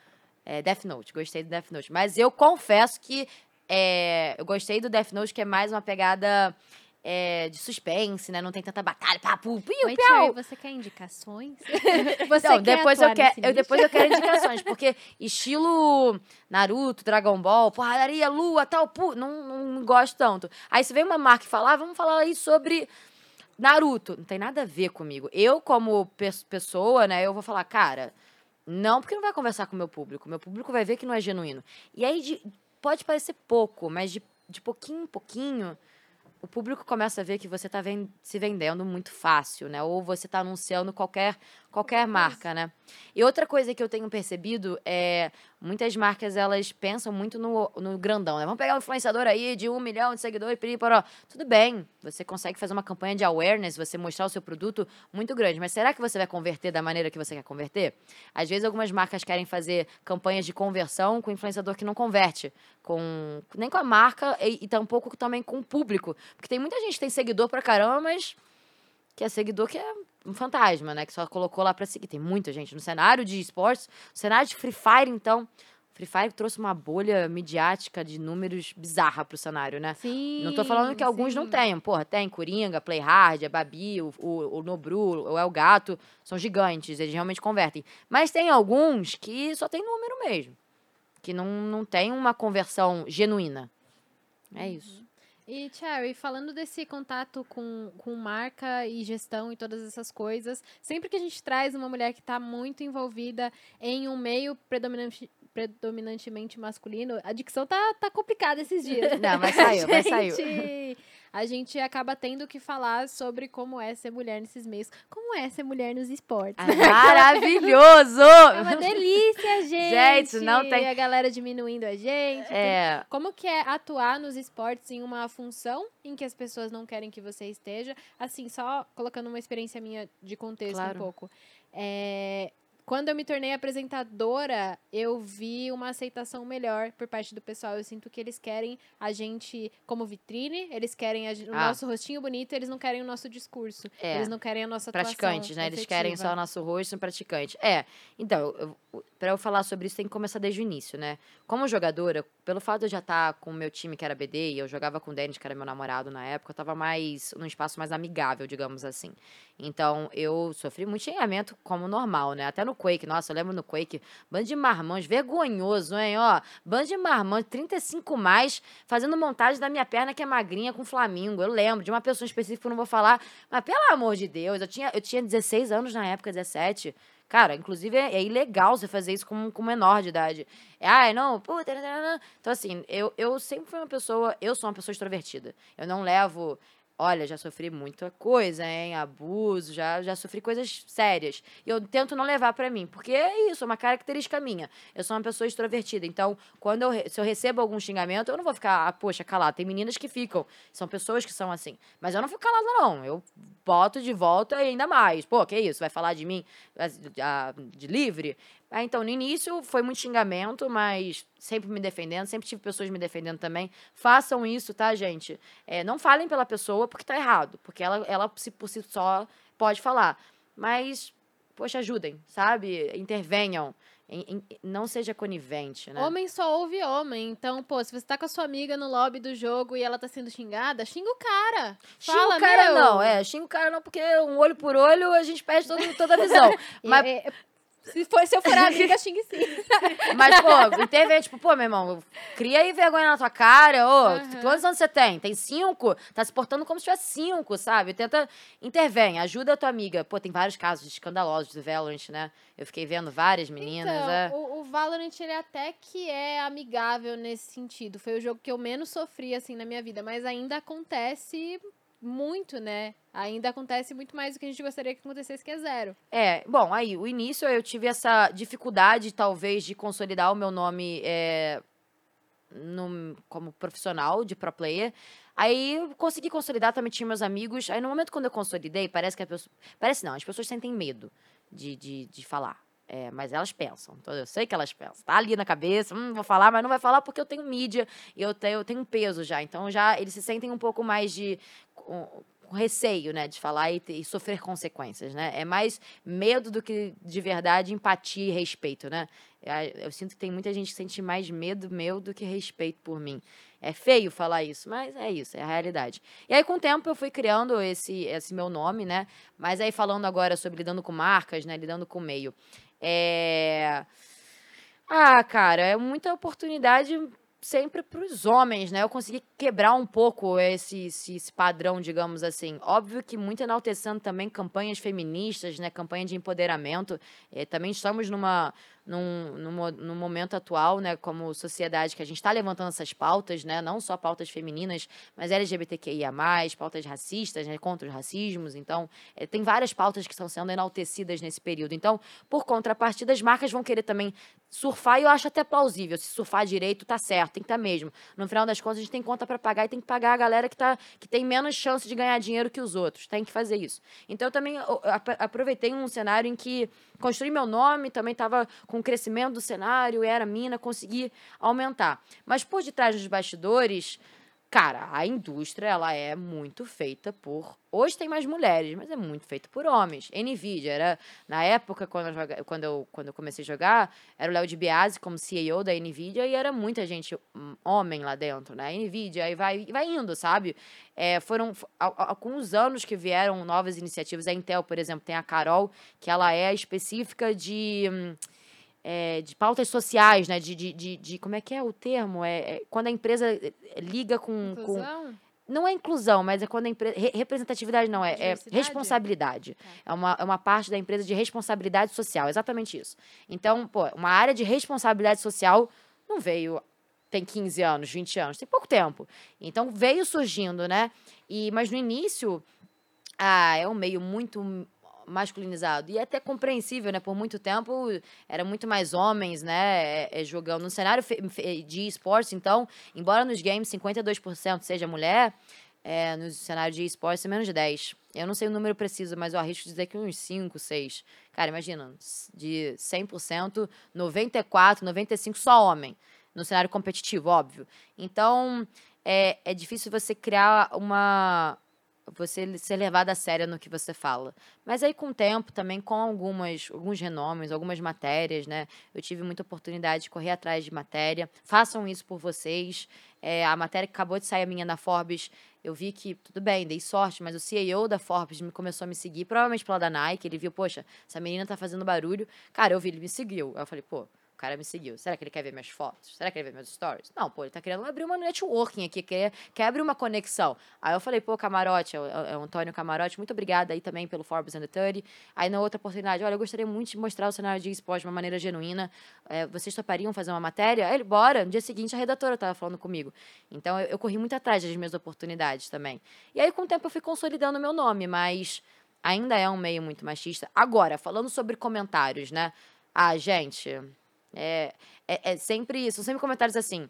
é, Death Note. Gostei do Death Note. Mas eu confesso que é, eu gostei do Death Note, que é mais uma pegada é, de suspense, né? Não tem tanta batalha, papu, piu, Oi. Cherry, você quer indicações? você Não, quer depois eu quero, eu, depois eu quero indicações, porque estilo Naruto, Dragon Ball, porradaria, lua, tal, pu, não, não gosto tanto. Aí se vem uma marca e falar, ah, vamos falar aí sobre Naruto, não tem nada a ver comigo. Eu como pe- pessoa, né, eu vou falar, cara, Não, porque não vai conversar com o meu público. Meu público vai ver que não é genuíno. E aí de- pode parecer pouco, mas de, de pouquinho em pouquinho, o público começa a ver que você está se vendendo muito fácil, né? Ou você está anunciando qualquer, qualquer marca, né? E outra coisa que eu tenho percebido é muitas marcas elas pensam muito no, no grandão, né? Vamos pegar um influenciador aí de um milhão de seguidores, poró. tudo bem, você consegue fazer uma campanha de awareness, você mostrar o seu produto muito grande, mas será que você vai converter da maneira que você quer converter? Às vezes algumas marcas querem fazer campanhas de conversão com influenciador que não converte, com nem com a marca e, e tampouco também com o público, porque tem muita gente que tem seguidor pra caramba, mas que é seguidor que é um fantasma, né? Que só colocou lá pra seguir. Tem muita gente no cenário de esportes, no cenário de Free Fire, então. Free Fire trouxe uma bolha midiática de números bizarra pro cenário, né? Sim. Não tô falando que alguns não sim. tenham. Porra, tem Coringa, Play Hard, a Babi, o, o, o Nobru, o El Gato. São gigantes, eles realmente convertem. Mas tem alguns que só tem número mesmo. Que não, não tem uma conversão genuína. É isso. E, Cherry, falando desse contato com, com marca e gestão e todas essas coisas, sempre que a gente traz uma mulher que está muito envolvida em um meio predominante, predominantemente masculino, a dicção tá, tá complicada esses dias. Não, mas saiu, mas saiu. a gente acaba tendo que falar sobre como é ser mulher nesses meios, como é ser mulher nos esportes. Ah, Maravilhoso! É uma delícia, gente! Gente, não tem- E a galera diminuindo a gente. É, Como que é atuar nos esportes em uma função em que as pessoas não querem que você esteja? Assim, só colocando uma experiência minha de contexto Claro. um pouco. É, quando eu me tornei apresentadora, eu vi uma aceitação melhor por parte do pessoal. Eu sinto que eles querem a gente como vitrine, eles querem a o Ah. nosso rostinho bonito, eles não querem o nosso discurso. É. Eles não querem a nossa praticantes, né? Eles querem efetiva. só o nosso rosto, são praticantes. É, então, para eu falar sobre isso, tem que começar desde o início, né? Como jogadora, pelo fato de eu já estar com o meu time, que era BD, e eu jogava com o Denis, que era meu namorado na época, eu tava mais, num espaço mais amigável, digamos assim. Então, eu sofri muito xingamento como normal, né? Até no Quake, nossa, eu lembro no Quake, bando de marmãs, vergonhoso, hein? Ó, bando de marmãs, 35 mais, fazendo montagem da minha perna que é magrinha com Flamingo. Eu lembro de uma pessoa específica eu não vou falar, mas pelo amor de Deus, eu tinha, eu tinha 16 anos na época, 17. Cara, inclusive é, é ilegal você fazer isso com, com menor de idade. É, ai, não, puta. Então, assim, eu, eu sempre fui uma pessoa, eu sou uma pessoa extrovertida. Eu não levo. Olha, já sofri muita coisa, hein? Abuso, já, já sofri coisas sérias. E eu tento não levar pra mim, porque é isso, é uma característica minha. Eu sou uma pessoa extrovertida. Então, quando eu, se eu recebo algum xingamento, eu não vou ficar, ah, poxa, calado. Tem meninas que ficam. São pessoas que são assim. Mas eu não fico calada, não. Eu boto de volta e ainda mais. Pô, que isso? Vai falar de mim ah, de livre? Ah, então, no início foi muito xingamento, mas sempre me defendendo, sempre tive pessoas me defendendo também. Façam isso, tá, gente? É, não falem pela pessoa porque tá errado, porque ela, ela se, por si só pode falar. Mas, poxa, ajudem, sabe? Intervenham. Em- em- não seja conivente, né? Homem só ouve homem. Então, pô, se você tá com a sua amiga no lobby do jogo e ela tá sendo xingada, xinga o cara. Xinga Fala, o cara meu. não, é, xinga o cara não, porque um olho por olho a gente perde todo, toda a visão. Mas É, é, se, for, se eu for amiga, xingue sim. Mas, pô, intervém, tipo, pô, meu irmão, cria aí vergonha na tua cara, ô, Aham. quantos anos você tem? Tem cinco? Tá se portando como se tivesse cinco, sabe? Tenta, intervém, ajuda a tua amiga. Pô, tem vários casos escandalosos do Valorant, né? Eu fiquei vendo várias meninas, então, é. o, o Valorant, ele até que é amigável nesse sentido. Foi o jogo que eu menos sofri, assim, na minha vida. Mas ainda acontece muito, né? Ainda acontece muito mais do que a gente gostaria que acontecesse, que é zero. É, bom, aí, o início eu tive essa dificuldade, talvez, de consolidar o meu nome é, no- como profissional de pro player. Aí eu consegui consolidar, também tinha meus amigos. Aí no momento quando eu consolidei, parece que a pessoa. Parece não, as pessoas sentem medo de, de, de falar. É, mas elas pensam. Então, eu sei que elas pensam. Tá ali na cabeça, hum, vou falar, mas não vai falar porque eu tenho mídia e eu tenho, eu tenho peso já. Então já eles se sentem um pouco mais de. Receio, né, de falar e, e sofrer consequências, né? É mais medo do que de verdade empatia e respeito, né? É, Eu sinto que tem muita gente que sente mais medo meu do que respeito por mim. É feio falar isso, mas é isso, é a realidade. E aí, com o tempo, eu fui criando esse, esse meu nome, né? Mas aí, falando agora sobre lidando com marcas, né? Lidando com o meio. É... Ah, cara, é muita oportunidade sempre para os homens, né? Eu consegui quebrar um pouco esse, esse, esse, padrão, digamos assim. Óbvio que muito enaltecendo também campanhas feministas, né? Campanha de empoderamento. Eh, também estamos numa, num, num, momento atual, né, como sociedade, que a gente está levantando essas pautas, né, não só pautas femininas, mas LGBTQIA+, pautas racistas, né, contra os racismos. Então, é, tem várias pautas que estão sendo enaltecidas nesse período. Então, por contrapartida, as marcas vão querer também surfar, e eu acho até plausível. Se surfar direito, tá certo, tem que estar tá mesmo. No final das contas, a gente tem conta para pagar e tem que pagar a galera que, tá, que tem menos chance de ganhar dinheiro que os outros. Tem que fazer isso. Então, eu também aproveitei um cenário em que construí meu nome, também estava com com o crescimento do cenário, era mina, consegui aumentar. Mas por detrás dos bastidores, cara, a indústria ela é muito feita por. Hoje tem mais mulheres, mas é muito feita por homens. Nvidia era na época quando eu, quando eu, quando eu comecei a jogar, era o Léo de Biasi como CEO da Nvidia e era muita gente hum, homem lá dentro, né? Nvidia e vai vai indo, sabe? É, foram alguns anos que vieram novas iniciativas. A Intel, por exemplo, tem a Carol, que ela é específica de hum, é, de pautas sociais, né? De, de, de, de, como é que é o termo? É, é quando a empresa eh, liga com, com não é inclusão, mas é quando a empresa. Representatividade não, é, é responsabilidade. Tá. É, uma, é uma parte da empresa de responsabilidade social, exatamente isso. Então, pô, uma área de responsabilidade social não veio. Tem 15 anos, 20 anos, tem pouco tempo. Então veio surgindo, né? E, mas no início, ah, é um meio muito masculinizado. E é até compreensível, né? Por muito tempo era muito mais homens, né? É, é, jogando. No cenário de esportes, então, embora nos games 52% seja mulher, é, no cenário de esportes é menos de 10. Eu não sei o número preciso, mas eu arrisco dizer que uns 5, 6. Cara, imagina, de 100%, 94, 95 só homem. No cenário competitivo, óbvio. Então, é, é difícil você criar uma, você ser levado a sério no que você fala. Mas aí, com o tempo, também com algumas, alguns renomes, algumas matérias, né? Eu tive muita oportunidade de correr atrás de matéria. Façam isso por vocês. É, a matéria que acabou de sair a minha na Forbes, eu vi que, tudo bem, dei sorte, mas o CEO da Forbes me começou a me seguir, provavelmente pela da Nike. Ele viu, poxa, essa menina tá fazendo barulho. Cara, eu vi, ele me seguiu. Eu falei, pô, cara me seguiu. Será que ele quer ver minhas fotos? Será que ele quer ver meus stories? Não, pô, ele tá querendo abrir uma networking aqui, quer, quer abrir uma conexão. Aí eu falei, pô, Camarote, é o, é o Antônio Camarote, muito obrigada aí também pelo Forbes and the 30. Aí na outra oportunidade, olha, eu gostaria muito de mostrar o cenário de esporte de uma maneira genuína. É, vocês topariam fazer uma matéria? Aí ele, bora. No dia seguinte, a redatora tava falando comigo. Então eu, eu corri muito atrás das minhas oportunidades também. E aí, com o tempo, eu fui consolidando o meu nome, mas ainda é um meio muito machista. Agora, falando sobre comentários, né? Ah, gente, é, é, é sempre isso. Sempre comentários assim.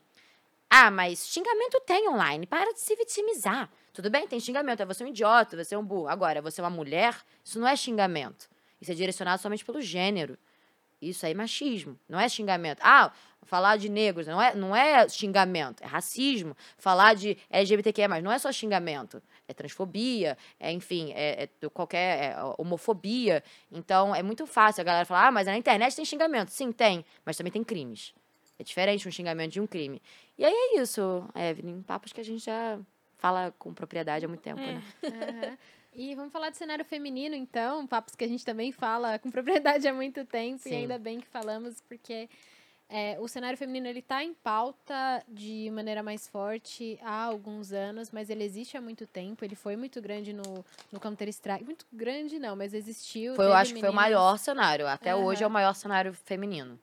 Ah, mas xingamento tem online. Para de se vitimizar. Tudo bem, tem xingamento. É você um idiota, você é um burro. Agora, você é uma mulher, isso não é xingamento. Isso é direcionado somente pelo gênero. Isso aí é machismo, não é xingamento. Ah, falar de negros não é, não é xingamento, é racismo. Falar de LGBTQ+, não é só xingamento, é transfobia, é, enfim, é, é qualquer é, homofobia. Então, é muito fácil a galera falar, ah, mas na internet tem xingamento. Sim, tem, mas também tem crimes. É diferente um xingamento de um crime. E aí é isso, Evelyn, papos que a gente já fala com propriedade há muito tempo, é. né? Uhum. E vamos falar de cenário feminino, então, papos que a gente também fala com propriedade há muito tempo, Sim. e ainda bem que falamos, porque é, o cenário feminino ele está em pauta de maneira mais forte há alguns anos, mas ele existe há muito tempo. Ele foi muito grande no, no Counter Strike, muito grande não, mas existiu. Foi, eu acho que foi o maior cenário. Até uhum. hoje é o maior cenário feminino.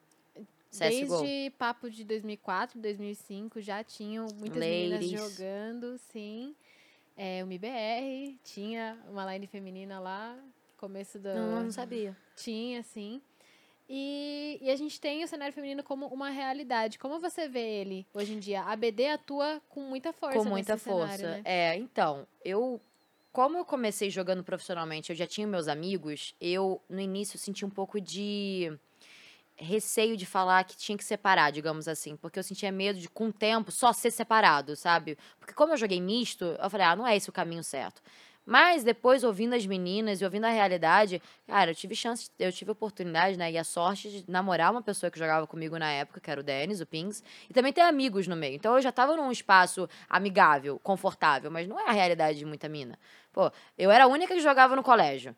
CSGO. Desde papo de 2004, 2005 já tinham muitas Ladies. meninas jogando, sim. É, o MBR tinha uma line feminina lá, começo do. Não, não sabia. Tinha, sim. E, e, a gente tem o cenário feminino como uma realidade. Como você vê ele hoje em dia? A BD atua com muita força. Com muita força. Cenário, né? É, então, eu. Como eu comecei jogando profissionalmente, eu já tinha meus amigos, eu no início senti um pouco de receio de falar que tinha que separar, digamos assim, porque eu sentia medo de, com o tempo, só ser separado, sabe? Porque como eu joguei misto, eu falei, ah, não é esse o caminho certo. Mas depois, ouvindo as meninas e ouvindo a realidade, cara, eu tive chance, eu tive oportunidade, né, e a sorte de namorar uma pessoa que jogava comigo na época, que era o Denis, o Pings, e também ter amigos no meio. Então eu já tava num espaço amigável, confortável, mas não é a realidade de muita mina. Pô, eu era a única que jogava no colégio.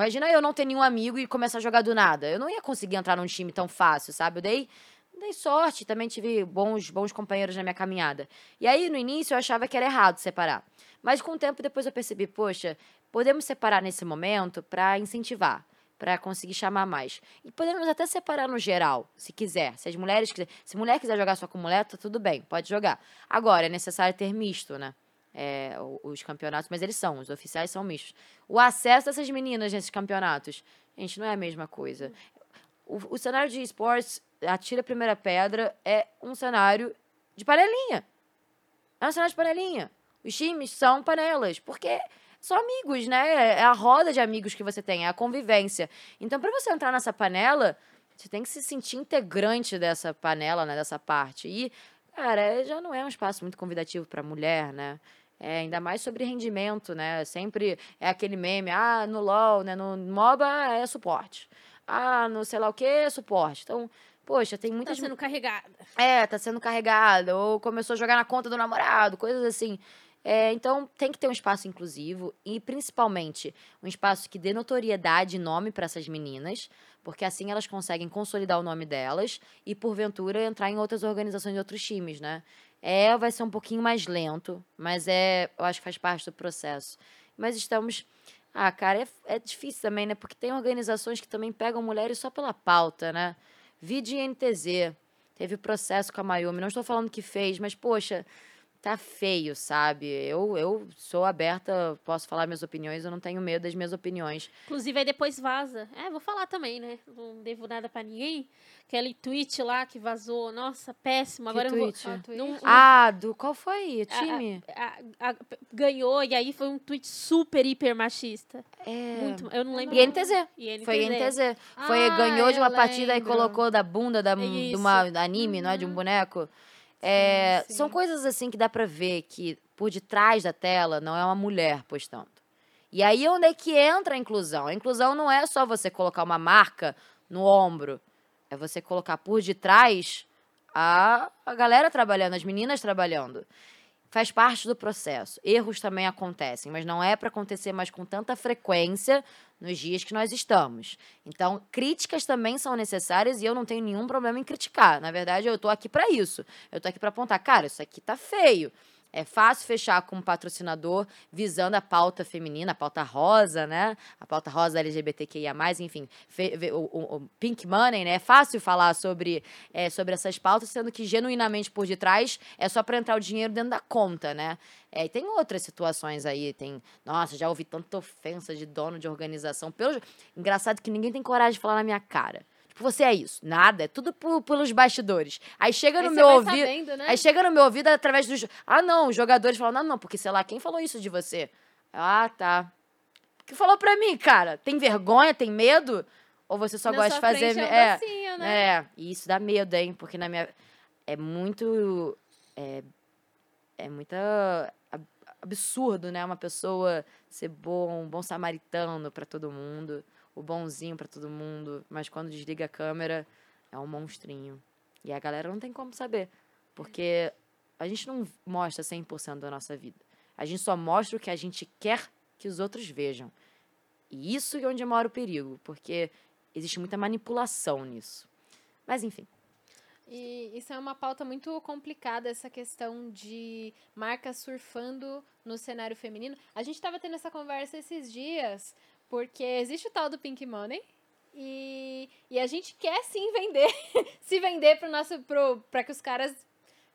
Imagina eu não ter nenhum amigo e começar a jogar do nada. Eu não ia conseguir entrar num time tão fácil, sabe? Eu dei dei sorte, também tive bons, bons companheiros na minha caminhada. E aí, no início, eu achava que era errado separar. Mas com o tempo, depois eu percebi, poxa, podemos separar nesse momento para incentivar, para conseguir chamar mais. E podemos até separar no geral, se quiser. Se as mulheres quiser, se mulher quiser jogar só com mulher, tá tudo bem, pode jogar. Agora, é necessário ter misto, né? É, os campeonatos, mas eles são, os oficiais são mistos. O acesso dessas meninas nesses campeonatos, gente, não é a mesma coisa. O, o cenário de esportes, atira a primeira pedra, é um cenário de panelinha. É um cenário de panelinha. Os times são panelas, porque são amigos, né? É a roda de amigos que você tem, é a convivência. Então, para você entrar nessa panela, você tem que se sentir integrante dessa panela, né? Dessa parte. E, cara, já não é um espaço muito convidativo para mulher, né? É, ainda mais sobre rendimento, né? Sempre é aquele meme, ah, no LoL, né? No MOBA é suporte. Ah, no sei lá o que, suporte. Então, poxa, tem muitas... Tá sendo carregada. É, tá sendo carregada. Ou começou a jogar na conta do namorado, coisas assim. É, então, tem que ter um espaço inclusivo e, principalmente, um espaço que dê notoriedade e nome para essas meninas, porque assim elas conseguem consolidar o nome delas e, porventura, entrar em outras organizações e outros times, né? É, vai ser um pouquinho mais lento, mas é, eu acho que faz parte do processo. Mas estamos. Ah, cara, é, é difícil também, né? Porque tem organizações que também pegam mulheres só pela pauta, né? Vide NTZ. Teve processo com a Mayumi. Não estou falando que fez, mas, poxa, tá feio, sabe? Eu, eu sou aberta, posso falar minhas opiniões, eu não tenho medo das minhas opiniões. Inclusive, aí depois vaza. É, vou falar também, né? Não devo nada pra ninguém. Aquele tweet lá que vazou, nossa, péssimo. Que Agora eu tweet? vou. Ah, Não- não- Ah, do qual foi? O a- time? a- a- ganhou, e aí foi um tweet super, hiper machista. é. Muito, eu não lembro. E NTZ. E Foi NTZ. Foi, Ah, ganhou de uma eu partida e lembro. colocou da bunda da, de uma anime, não é? De um boneco. É, sim. São coisas assim que dá pra ver que por detrás da tela não é uma mulher postando. E aí onde é que entra a inclusão? A inclusão não é só você colocar uma marca no ombro. É você colocar por detrás a, a galera trabalhando, as meninas trabalhando. Faz parte do processo. Erros também acontecem, mas não é para acontecer mais com tanta frequência nos dias que nós estamos. Então, críticas também são necessárias e eu não tenho nenhum problema em criticar. Na verdade, eu tô aqui para isso. Eu tô aqui para apontar, cara, isso aqui tá feio. É fácil fechar com um patrocinador visando a pauta feminina, a pauta rosa, né? A pauta rosa LGBTQIA+, enfim, o, o- o Pink Money, né? É fácil falar sobre, é, sobre essas pautas, sendo que genuinamente por detrás é só para entrar o dinheiro dentro da conta, né? É, e tem outras situações aí, tem... Nossa, já ouvi tanta ofensa de dono de organização. Pelo... Engraçado que ninguém tem coragem de falar na minha cara. Você é isso. Nada, é tudo por- pelos bastidores. Aí chega Aí no você meu ouvido... sabendo, né? Aí chega no meu ouvido através dos. Ah, não, os jogadores falam, não, não, porque sei lá, quem falou isso de você? Ah, tá. O que falou pra mim, cara? Tem vergonha, tem medo? Ou você só Na gosta de fazer. é um é, docinho, né? é, e isso dá medo, hein? Porque na minha. É muito. É, é muito ab- absurdo, né? Uma pessoa ser bom, um bom samaritano pra todo mundo, o bonzinho pra todo mundo, mas quando desliga a câmera é um monstrinho. E a galera não tem como saber, porque a gente não mostra 100% da nossa vida. A gente só mostra o que a gente quer que os outros vejam. E isso é onde mora o perigo, porque existe muita manipulação nisso. Mas enfim. E isso é uma pauta muito complicada, essa questão de marcas surfando no cenário feminino. A gente estava tendo essa conversa esses dias, porque existe o tal do Pink Money. E, e a gente quer sim vender, se vender para nosso para que os caras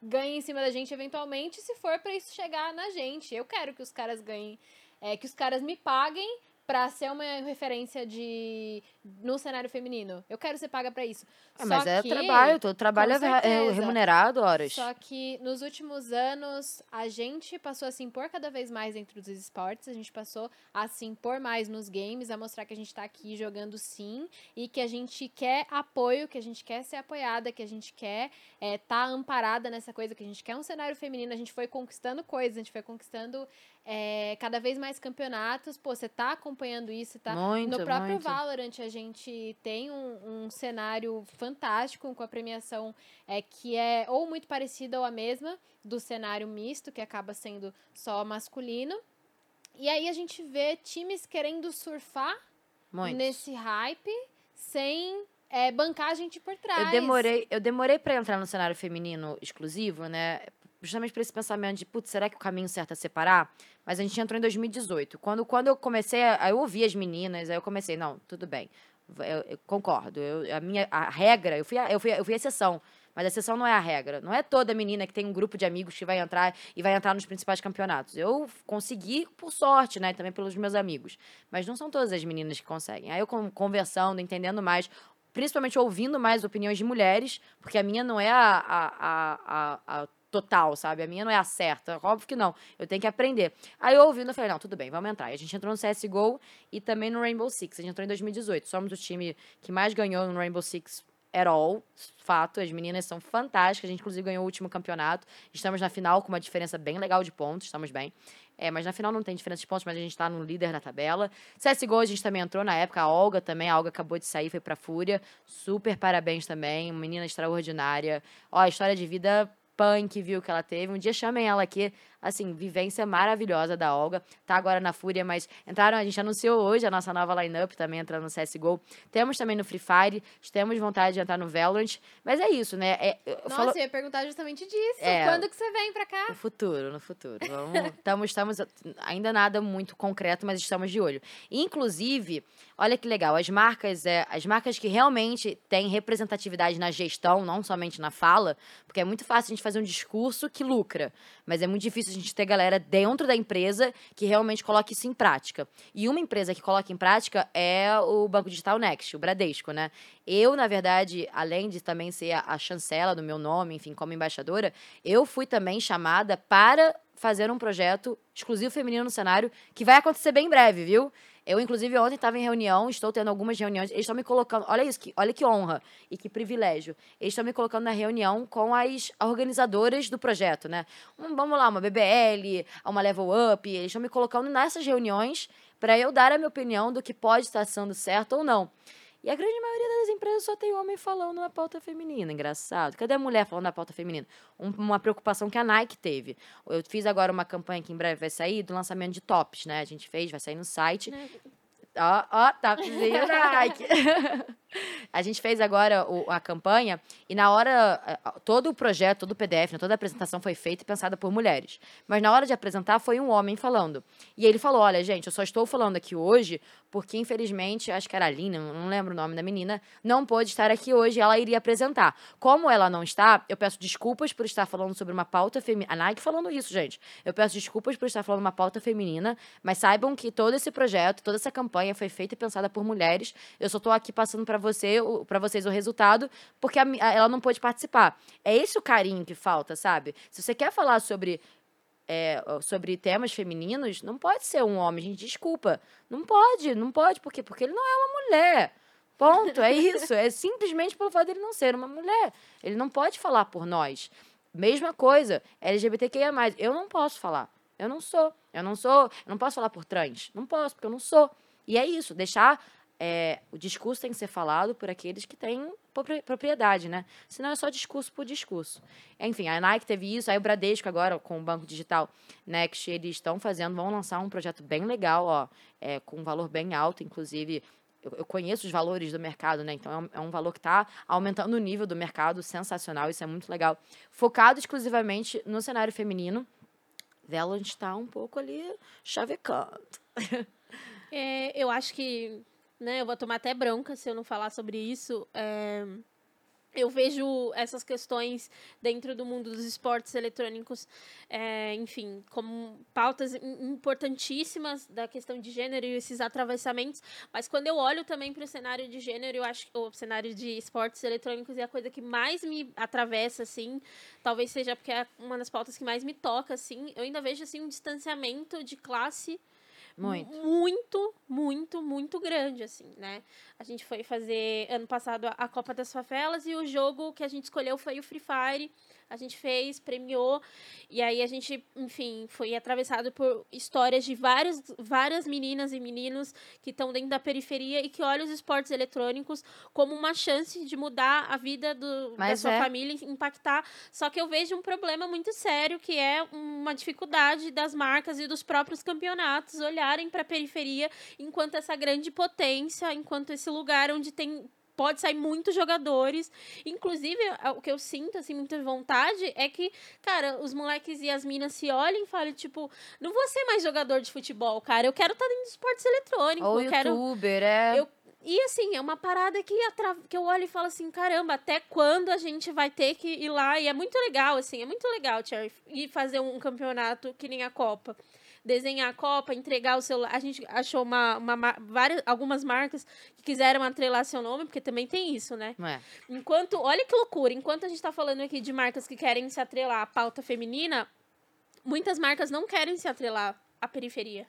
ganhem em cima da gente eventualmente, se for para isso chegar na gente. Eu quero que os caras ganhem, é, que os caras me paguem para ser uma referência de no cenário feminino. Eu quero ser paga para isso. É, mas é que- trabalho, todo trabalho é, é remunerado, horas. Só que nos últimos anos a gente passou a se impor cada vez mais dentro dos esportes, a gente passou a se impor mais nos games, a mostrar que a gente tá aqui jogando sim e que a gente quer apoio, que a gente quer ser apoiada, que a gente quer estar tá amparada nessa coisa, que a gente quer um cenário feminino, a gente foi conquistando coisas, a gente foi conquistando é, cada vez mais campeonatos. Pô, você tá acompanhando isso, tá? Muito, No próprio muito. Valorant a gente tem um, um cenário fantástico com a premiação é, que é ou muito parecida ou a mesma do cenário misto, que acaba sendo só masculino. E aí a gente vê times querendo surfar Muito. nesse hype sem é, bancar a gente por trás. Eu demorei, eu demorei para entrar no cenário feminino exclusivo, né? Justamente por esse pensamento de, putz, será que o caminho certo é separar? Mas a gente entrou em 2018. Quando, quando eu comecei, a, eu ouvi as meninas, aí eu comecei, não, tudo bem. Eu, eu concordo. Eu, a minha a regra, eu fui a, eu fui, eu fui a exceção. Mas a exceção não é a regra. Não é toda menina que tem um grupo de amigos que vai entrar e vai entrar nos principais campeonatos. Eu consegui por sorte, né? Também pelos meus amigos. Mas não são todas as meninas que conseguem. Aí eu conversando, entendendo mais, principalmente ouvindo mais opiniões de mulheres, porque a minha não é a, a, a, a total, sabe? A minha não é a certa. Óbvio que não. Eu tenho que aprender. Aí eu ouvindo, eu falei, não, tudo bem, vamos entrar. E a gente entrou no CSGO e também no Rainbow Six. A gente entrou em 2018. Somos o time que mais ganhou no Rainbow Six at all. Fato, as meninas são fantásticas. A gente, inclusive, ganhou o último campeonato. Estamos na final com uma diferença bem legal de pontos. Estamos bem. É, mas na final não tem diferença de pontos, mas a gente tá no líder na tabela. CSGO a gente também entrou na época, a Olga também, a Olga acabou de sair, foi pra Fúria. Super parabéns também, menina extraordinária. Ó, a história de vida punk, viu, que ela teve. Um dia chamem ela aqui, assim, vivência maravilhosa da Olga. Tá agora na Fúria, mas entraram, a gente anunciou hoje a nossa nova lineup também entrando no CSGO. Temos também no Free Fire, temos vontade de entrar no Valorant, mas é isso, né? É, Nossa, falo... eu ia perguntar justamente disso. É, Quando que você vem pra cá? No futuro, no futuro. Vamos, estamos, estamos, ainda nada muito concreto, mas estamos de olho. Inclusive, olha que legal, as marcas, é, as marcas que realmente têm representatividade na gestão, não somente na fala, porque é muito fácil a gente fazer um discurso que lucra, mas é muito difícil a gente ter galera dentro da empresa que realmente coloque isso em prática. E uma empresa que coloca em prática é o Banco Digital Next, o Bradesco, né? Eu, na verdade, além de também ser a, chancela do meu nome, enfim, como embaixadora, eu fui também chamada para fazer um projeto exclusivo feminino no cenário que vai acontecer bem em breve, viu? Eu, inclusive, ontem estava em reunião, estou tendo algumas reuniões. Eles estão me colocando. Olha isso, que, olha que honra e que privilégio. Eles estão me colocando na reunião com as organizadoras do projeto, né? Um, vamos lá, uma BBL, uma Level Up. Eles estão me colocando nessas reuniões para eu dar a minha opinião do que pode estar sendo certo ou não. E a grande maioria das empresas só tem homem falando na pauta feminina. Engraçado. Cadê a mulher falando na pauta feminina? Um, uma preocupação que a Nike teve. Eu fiz agora uma campanha que em breve vai sair do lançamento de tops, né? A gente fez, vai sair no site. Né? Ó, ó, tá pedindo Nike. a gente fez agora o, a campanha e na hora, todo o projeto, todo o PDF, né, toda a apresentação foi feita e pensada por mulheres. Mas na hora de apresentar foi um homem falando. E ele falou, olha, gente, eu só estou falando aqui hoje porque, infelizmente, acho que era a Lina, não lembro o nome da menina, não pôde estar aqui hoje ela iria apresentar. Como ela não está, eu peço desculpas por estar falando sobre uma pauta feminina. A Nike falando isso, gente. Eu peço desculpas por estar falando uma pauta feminina, mas saibam que todo esse projeto, toda essa campanha foi feita e pensada por mulheres. Eu só estou aqui passando para você, para vocês o resultado, porque a, a, ela não pôde participar. É esse o carinho que falta, sabe? Se você quer falar sobre é, sobre temas femininos, não pode ser um homem, gente, desculpa. Não pode, não pode, por quê? Porque ele não é uma mulher. Ponto, é isso. É simplesmente pelo fato dele não ser uma mulher. Ele não pode falar por nós. Mesma coisa, LGBTQIA. Eu não posso falar. Eu não sou. Eu não sou. Eu não posso falar por trans. Não posso, porque eu não sou. E é isso, deixar é, o discurso tem que ser falado por aqueles que têm propriedade, né? Senão é só discurso por discurso. Enfim, a Nike teve isso, aí o Bradesco agora, com o Banco Digital Next, eles estão fazendo, vão lançar um projeto bem legal, ó, é, com um valor bem alto, inclusive eu, conheço os valores do mercado, né? Então é um, é um valor que está aumentando o nível do mercado, sensacional, isso é muito legal. Focado exclusivamente no cenário feminino. Valorant está um pouco ali chavecando. É, eu acho que né? Eu vou tomar até bronca se eu não falar sobre isso. É, eu vejo essas questões dentro do mundo dos esportes eletrônicos, é, enfim, como pautas importantíssimas da questão de gênero e esses atravessamentos. Mas quando eu olho também para o cenário de gênero, eu acho o cenário de esportes eletrônicos é a coisa que mais me atravessa, assim. Talvez seja porque é uma das pautas que mais me toca, assim. Eu ainda vejo assim um distanciamento de classe muito. Muito, muito, muito grande, assim, né? A gente foi fazer ano passado a Copa das Favelas e o jogo que a gente escolheu foi o Free Fire a gente fez, premiou, e aí a gente, enfim, foi atravessado por histórias de várias, várias meninas e meninos que estão dentro da periferia e que olham os esportes eletrônicos como uma chance de mudar a vida do, da sua é. família e impactar. Só que eu vejo um problema muito sério, que é uma dificuldade das marcas e dos próprios campeonatos olharem para a periferia enquanto essa grande potência, enquanto esse lugar onde tem pode sair muitos jogadores. Inclusive, a- o que eu sinto, assim, muita vontade é que, cara, os moleques e as minas se olhem e falem, tipo, não vou ser mais jogador de futebol, cara. Eu quero estar dentro de esportes eletrônicos. Ou eu quero. youtuber, é. Eu- E assim, é uma parada que, atra- que eu olho e falo assim, caramba, até quando a gente vai ter que ir lá? E é muito legal, assim, é muito legal, Cherry, ir fazer um campeonato que nem a Copa. Desenhar a Copa, entregar o celular. A gente achou uma, uma, ma- várias, algumas marcas que quiseram atrelar seu nome, porque também tem isso, né? Não é. Enquanto, olha que loucura, enquanto a gente tá falando aqui de marcas que querem se atrelar à pauta feminina, muitas marcas não querem se atrelar à periferia.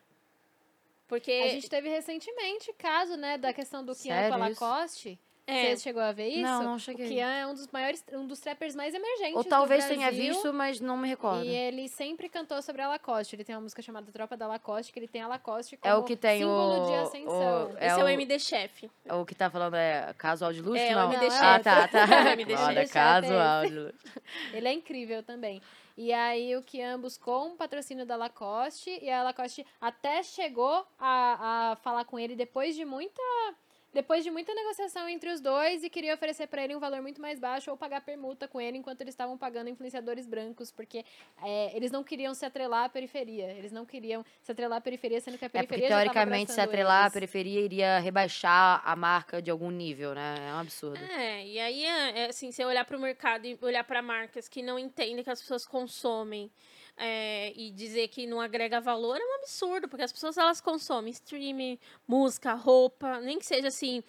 Porque. A gente teve recentemente caso, né, da questão do Kian com a isso? Lacoste. É, Você chegou a ver isso? Não, não O cheguei. Kian é um dos maiores, um dos trappers mais emergentes Ou do talvez tenha Brasil. visto, mas não me recordo. E ele sempre cantou sobre a Lacoste. Ele tem uma música chamada Tropa da Lacoste, que ele tem a Lacoste É como o que tem símbolo o- de ascensão. o- esse é o, o- MD Chef. O que tá falando é casual de luxo? É, o não. MD Ah, Chef. tá, tá. É o MD Chef. casual de luxo. Ele é incrível também. E aí o Kian buscou um patrocínio da Lacoste e a Lacoste até chegou a, a falar com ele depois de muita depois de muita negociação entre os dois e queria oferecer pra ele um valor muito mais baixo ou pagar permuta com ele enquanto eles estavam pagando influenciadores brancos, porque é, eles não queriam se atrelar à periferia. Eles não queriam se atrelar à periferia, sendo que a É porque periferia já tava teoricamente se atrelar à eles. periferia iria rebaixar a marca de algum nível, né? É um absurdo. É, e aí, é, é, assim, se eu olhar para o mercado e olhar para marcas que não entendem que as pessoas consomem é, e dizer que não agrega valor é um absurdo, porque as pessoas elas consomem streaming, música, roupa, nem que seja assim.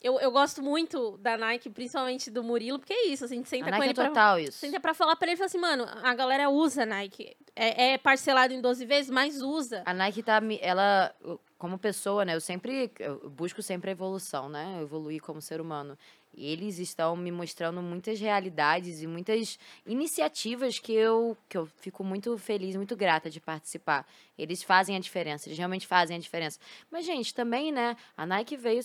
Eu, eu gosto muito da Nike, principalmente do Murilo, porque é isso, assim, a gente A senta com Nike é ele pra, total isso. senta pra falar pra ele e fala assim, mano, a galera usa Nike. É, é parcelado em 12 vezes, mas usa. A Nike tá, me- ela, como pessoa, né? Eu sempre, eu busco sempre a evolução, né? Eu evoluir como ser humano. Eles estão me mostrando muitas realidades e muitas iniciativas que eu, que eu fico muito feliz, muito grata de participar. Eles fazem a diferença, eles realmente fazem a diferença. Mas, gente, também, né? A Nike veio,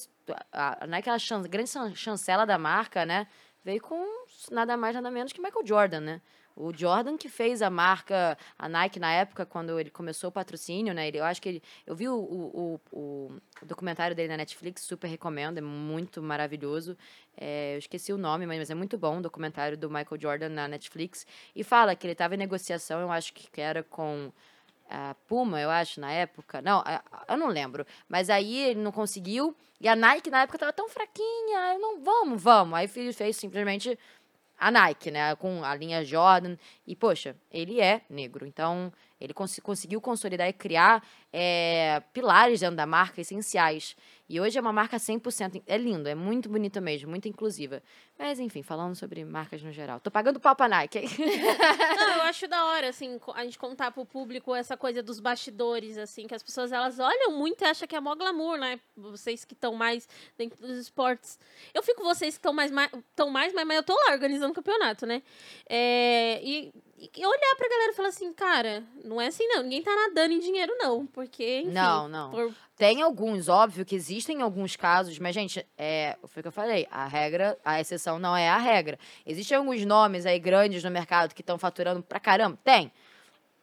a, Nike, a chan- grande chan- chancela da marca, né? Veio com nada mais, nada menos que Michael Jordan, né? O Jordan que fez a marca, a Nike na época, quando ele começou o patrocínio, né? Ele, eu acho que ele. Eu vi o, o, o, o documentário dele na Netflix, super recomendo, é muito maravilhoso. É, eu esqueci o nome, mas é muito bom o documentário do Michael Jordan na Netflix. E fala que ele estava em negociação, eu acho que era com a Puma, eu acho, na época. Não, eu não lembro. Mas aí ele não conseguiu. E a Nike na época tava tão fraquinha. Eu não, vamos, vamos. Aí fez simplesmente a Nike, né? Com a linha Jordan. E, poxa, ele é negro. Então, ele cons- conseguiu consolidar e criar é, pilares dentro da marca essenciais. E hoje é uma marca 100%. É lindo, é muito bonita mesmo, muito inclusiva. Mas, enfim, falando sobre marcas no geral. Tô pagando pau pra Nike. Não, eu acho da hora, assim, a gente contar pro público essa coisa dos bastidores, assim, que as pessoas, elas olham muito e acham que é mó glamour, né? Vocês que estão mais dentro dos esportes. Eu fico vocês que estão mais, estão mais, mas, mas eu tô lá organizando o campeonato, né? É, e, e olhar pra galera e falar assim, cara, não é assim não, ninguém tá nadando em dinheiro não, porque, enfim... Não, não. por- Tem alguns, óbvio que existem alguns casos, mas, gente, é, foi o que eu falei, a regra, a exceção não é a regra. Existem alguns nomes aí grandes no mercado que estão faturando pra caramba? Tem.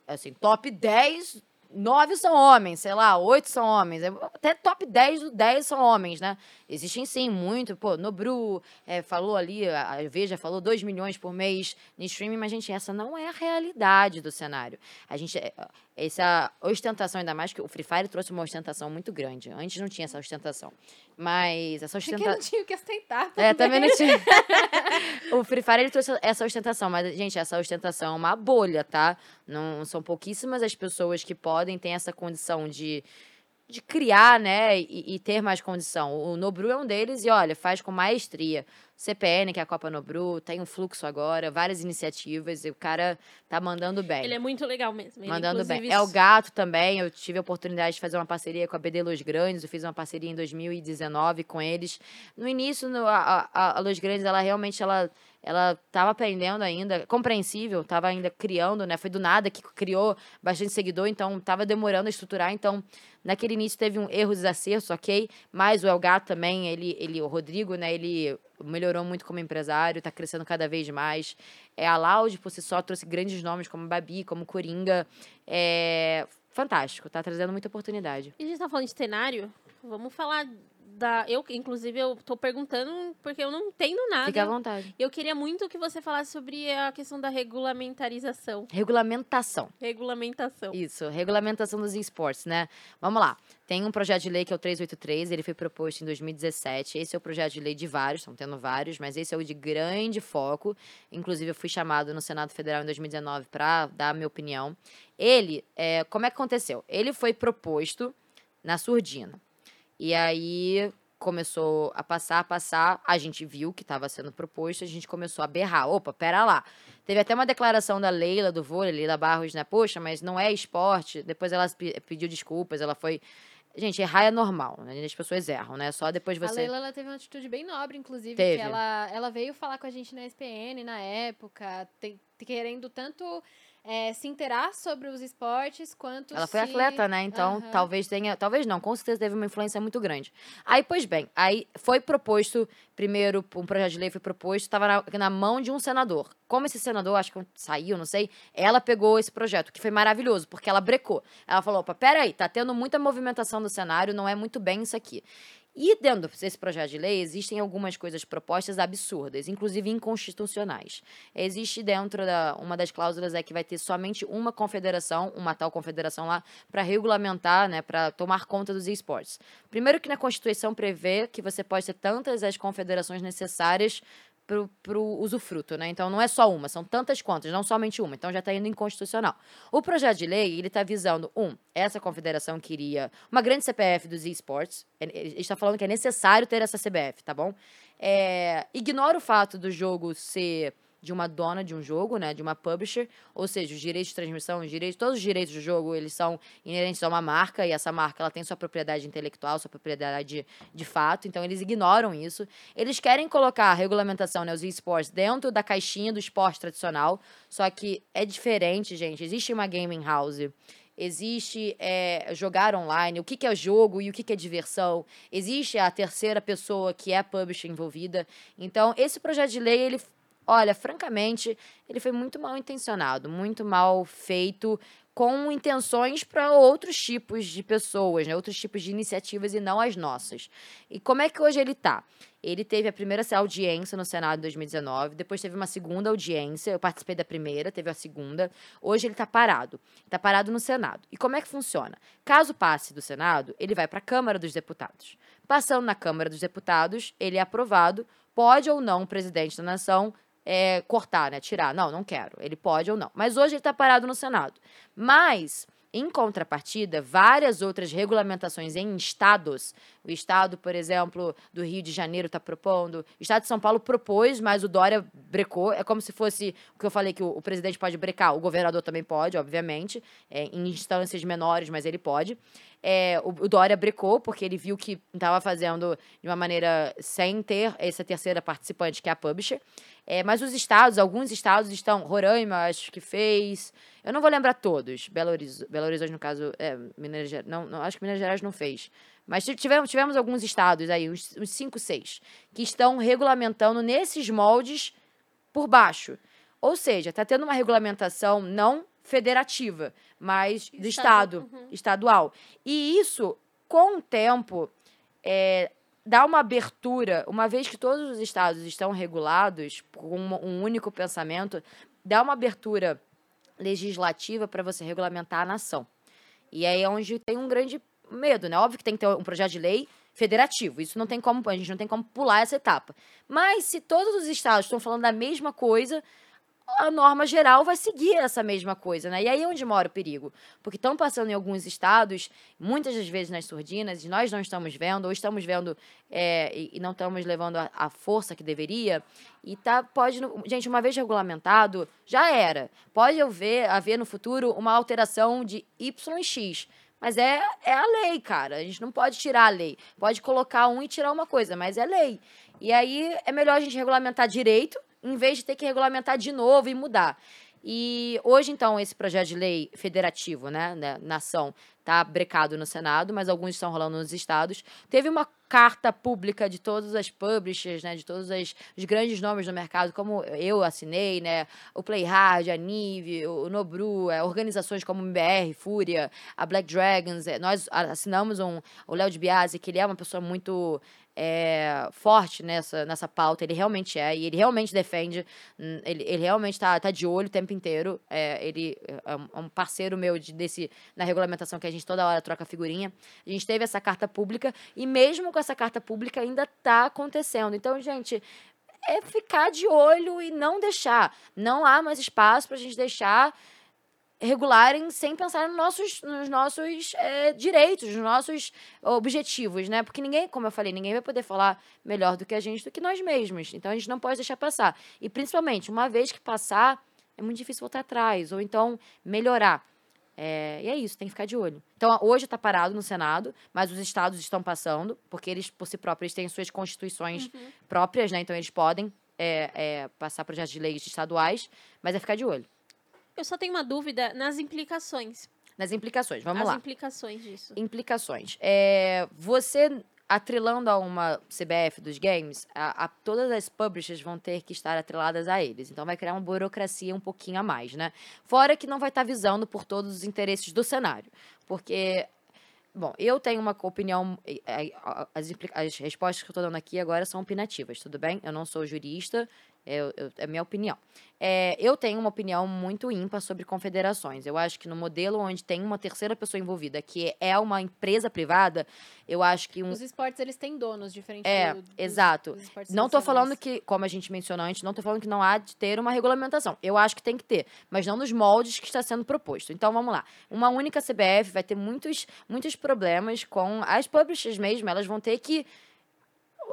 Assim, top 10, 9 são homens, sei lá, 8 são homens. é, Até top 10 do 10 são homens, né? Existem sim, muito. Pô, Nobru é, falou ali, a a Veja falou 2 milhões por mês no streaming, mas, gente, essa não é a realidade do cenário. A gente, é, essa ostentação, ainda mais que o Free Fire trouxe uma ostentação muito grande. Antes não tinha essa ostentação. Mas essa ostentação. não tinha o que ostentar. É, também não tinha. o Free Fire ele trouxe essa ostentação, mas, gente, essa ostentação é uma bolha, tá? Não são pouquíssimas as pessoas que podem ter essa condição de, de criar, né? E, e ter mais condição. O Nobru é um deles e, olha, faz com maestria. CPN, que é a Copa Nobru, tem um fluxo agora, várias iniciativas, e o cara tá mandando bem. Ele é muito legal mesmo. Ele, Mandando bem. inclusive, É o gato também. Eu tive a oportunidade de fazer uma parceria com a BD Los Grandes. Eu fiz uma parceria em 2019 com eles. No início, no- a, a, a Los Grandes, ela realmente ela, ela tava aprendendo ainda, compreensível, tava ainda criando, né? Foi do nada que criou bastante seguidor, então tava demorando a estruturar. Então, naquele início teve um erros e acertos, ok? Mas o El Gato também, ele, ele, o Rodrigo, né? Ele melhorou muito como empresário, tá crescendo cada vez mais. É, a Loud, por si só, trouxe grandes nomes como Babi, como Coringa. É fantástico, tá trazendo muita oportunidade. E a gente tá falando de cenário. Vamos falar da. Eu, inclusive, eu tô perguntando porque eu não entendo nada. Fica à vontade. Eu queria muito que você falasse sobre a questão da regulamentarização. Regulamentação. Regulamentação. Isso, regulamentação dos esportes, né? Vamos lá. Tem um projeto de lei que é o 383, ele foi proposto em 2017. Esse é o projeto de lei de vários, estão tendo vários, mas esse é o de grande foco. Inclusive, eu fui chamado no Senado Federal em 2019 para dar a minha opinião. Ele, é, como é que aconteceu? Ele foi proposto na surdina. E aí começou a passar, a passar, a gente viu que estava sendo proposto, a gente começou a berrar. Opa, pera lá. Teve até uma declaração da Leila do vôlei, Leila Barros, né? Poxa, mas não é esporte. Depois ela pe- pediu desculpas, ela foi. Gente, errar é normal, né? As pessoas erram, né? Só depois A você. Leila ela teve uma atitude bem nobre, inclusive, Teve. que ela, ela veio falar com a gente na SPN na época, te- querendo tanto é, se inteirar sobre os esportes quanto Ela foi se- atleta, né? Então, Aham. talvez tenha. Talvez não, com certeza teve uma influência muito grande. Aí, pois bem, aí foi proposto, primeiro, um projeto de lei foi proposto, estava na, na mão de um senador. Como esse senador, acho que saiu, não sei, ela pegou esse projeto, que foi maravilhoso, porque ela brecou. Ela falou: opa, peraí, tá tendo muita movimentação do cenário, não é muito bem isso aqui. E dentro desse projeto de lei existem algumas coisas propostas absurdas, inclusive inconstitucionais. Existe dentro da uma das cláusulas é que vai ter somente uma confederação, uma tal confederação lá, para regulamentar, né, para tomar conta dos esportes. Primeiro que na Constituição prevê que você pode ter tantas as confederações necessárias pro, pro usufruto, né? Então não é só uma, são tantas quantas, não somente uma. Então já está indo inconstitucional. O projeto de lei, ele está visando, um, essa confederação queria uma grande CPF dos esportes. Ele ele está falando que é necessário ter essa CBF, tá bom? É, ignora o fato do jogo ser de uma dona de um jogo, né, de uma publisher, ou seja, os direitos de transmissão, os direitos, todos os direitos do jogo, eles são inerentes a uma marca e essa marca ela tem sua propriedade intelectual, sua propriedade de fato, então eles ignoram isso. Eles querem colocar a regulamentação, né, os esportes dentro da caixinha do esporte tradicional, só que é diferente, gente. Existe uma gaming house existe é, jogar online, o que, que é jogo e o que, que é diversão, existe a terceira pessoa que é publisher envolvida. Então, esse projeto de lei, ele, olha, francamente, ele foi muito mal intencionado, muito mal feito, com intenções para outros tipos de pessoas, né? outros tipos de iniciativas e não as nossas. E como é que hoje ele está? Ele teve a primeira audiência no Senado em 2019, depois teve uma segunda audiência, eu participei da primeira, teve a segunda. Hoje ele está parado. Está parado no Senado. E como é que funciona? Caso passe do Senado, ele vai para a Câmara dos Deputados. Passando na Câmara dos Deputados, ele é aprovado, pode ou não o presidente da nação é, cortar, né? Tirar. Não, não quero. Ele pode ou não. Mas hoje ele está parado no Senado. Mas, em contrapartida, várias outras regulamentações em estados. O estado, por exemplo, do Rio de Janeiro está propondo. O estado de São Paulo propôs, mas o Dória brecou. É como se fosse o que eu falei que o, o presidente pode brecar. O governador também pode, obviamente, é, em instâncias menores, mas ele pode. É, o, o Dória brecou, porque ele viu que estava fazendo de uma maneira sem ter essa terceira participante, que é a publisher. É, mas os estados, alguns estados estão. Roraima, acho que fez. Eu não vou lembrar todos. Belo Horizonte, Belo Horizonte no caso, é, Minas Gerais. Não, não, acho que Minas Gerais não fez. Mas tivemos, tivemos alguns estados aí, uns, uns cinco, seis, que estão regulamentando nesses moldes por baixo. Ou seja, está tendo uma regulamentação não federativa, mas do Estado, Estado, estadual. E isso, com o tempo, é, dá uma abertura, uma vez que todos os estados estão regulados com um, um único pensamento, dá uma abertura legislativa para você regulamentar a nação. E aí é onde tem um grande medo, né? Óbvio que tem que ter um projeto de lei federativo. Isso não tem como, a gente não tem como pular essa etapa. Mas se todos os estados estão falando da mesma coisa, a norma geral vai seguir essa mesma coisa, né? E aí é onde mora o perigo. Porque estão passando em alguns estados, muitas das vezes nas surdinas, e nós não estamos vendo, ou estamos vendo é, e, não estamos levando a, a força que deveria. E tá, pode. Gente, uma vez regulamentado, já era. Pode haver, haver no futuro uma alteração de Y X. Mas é, é a lei, cara. A gente não pode tirar a lei. Pode colocar um e tirar uma coisa, mas é lei. E aí é melhor a gente regulamentar direito, em vez de ter que regulamentar de novo e mudar. E hoje, então, esse projeto de lei federativo, né, né nação, tá brecado no Senado, mas alguns estão rolando nos estados. Teve uma carta pública de todas as publishers, né, de todos as, os grandes nomes do mercado, como eu assinei, né, o Playhard, a Nive, o Nobru, é, organizações como o MBR, Fúria, a Black Dragons, é, nós assinamos um, o Léo de Biasi, que ele é uma pessoa muito é, forte nessa, nessa pauta, ele realmente é, e ele realmente defende, hum, ele, ele realmente está tá de olho o tempo inteiro, é, ele é um é parceiro meu de, desse, na regulamentação que a gente toda hora troca figurinha, a gente teve essa carta pública, e mesmo com essa carta pública ainda está acontecendo, então, gente, é ficar de olho e não deixar, não há mais espaço para a gente deixar regularem sem pensar nos nossos, nos nossos é, direitos, nos nossos objetivos, né? Porque ninguém, como eu falei, ninguém vai poder falar melhor do que a gente do que nós mesmos. Então a gente não pode deixar passar. E principalmente, uma vez que passar, é muito difícil voltar atrás, ou então melhorar. É, e é isso, tem que ficar de olho. Então, hoje está parado no Senado, mas os estados estão passando, porque eles, por si próprios, têm suas constituições uhum. próprias, né? Então, eles podem é, é, passar projetos de leis estaduais, mas é ficar de olho. Eu só tenho uma dúvida nas implicações. Nas implicações, vamos As lá. As implicações disso. Implicações. É, você atrelando a uma CBF dos games, a, a, todas as publishers vão ter que estar atreladas a eles. Então vai criar uma burocracia um pouquinho a mais, né? Fora que não vai estar visando por todos os interesses do cenário. Porque Bom, eu tenho uma opinião. As, as respostas que eu estou dando aqui agora são opinativas, tudo bem? Eu não sou jurista, é, é a minha opinião. É, eu tenho uma opinião muito ímpar sobre confederações. Eu acho que no modelo onde tem uma terceira pessoa envolvida, que é uma empresa privada, eu acho que um... Os esportes, eles têm donos diferentes É, do, dos, exato. Dos não estou falando que, como a gente mencionou antes, não estou falando que não há de ter uma regulamentação. Eu acho que tem que ter, mas não nos moldes que está sendo proposto. Então, vamos lá. Uma única CBF vai ter muitos, muitos problemas com as publishers mesmo. Elas vão ter que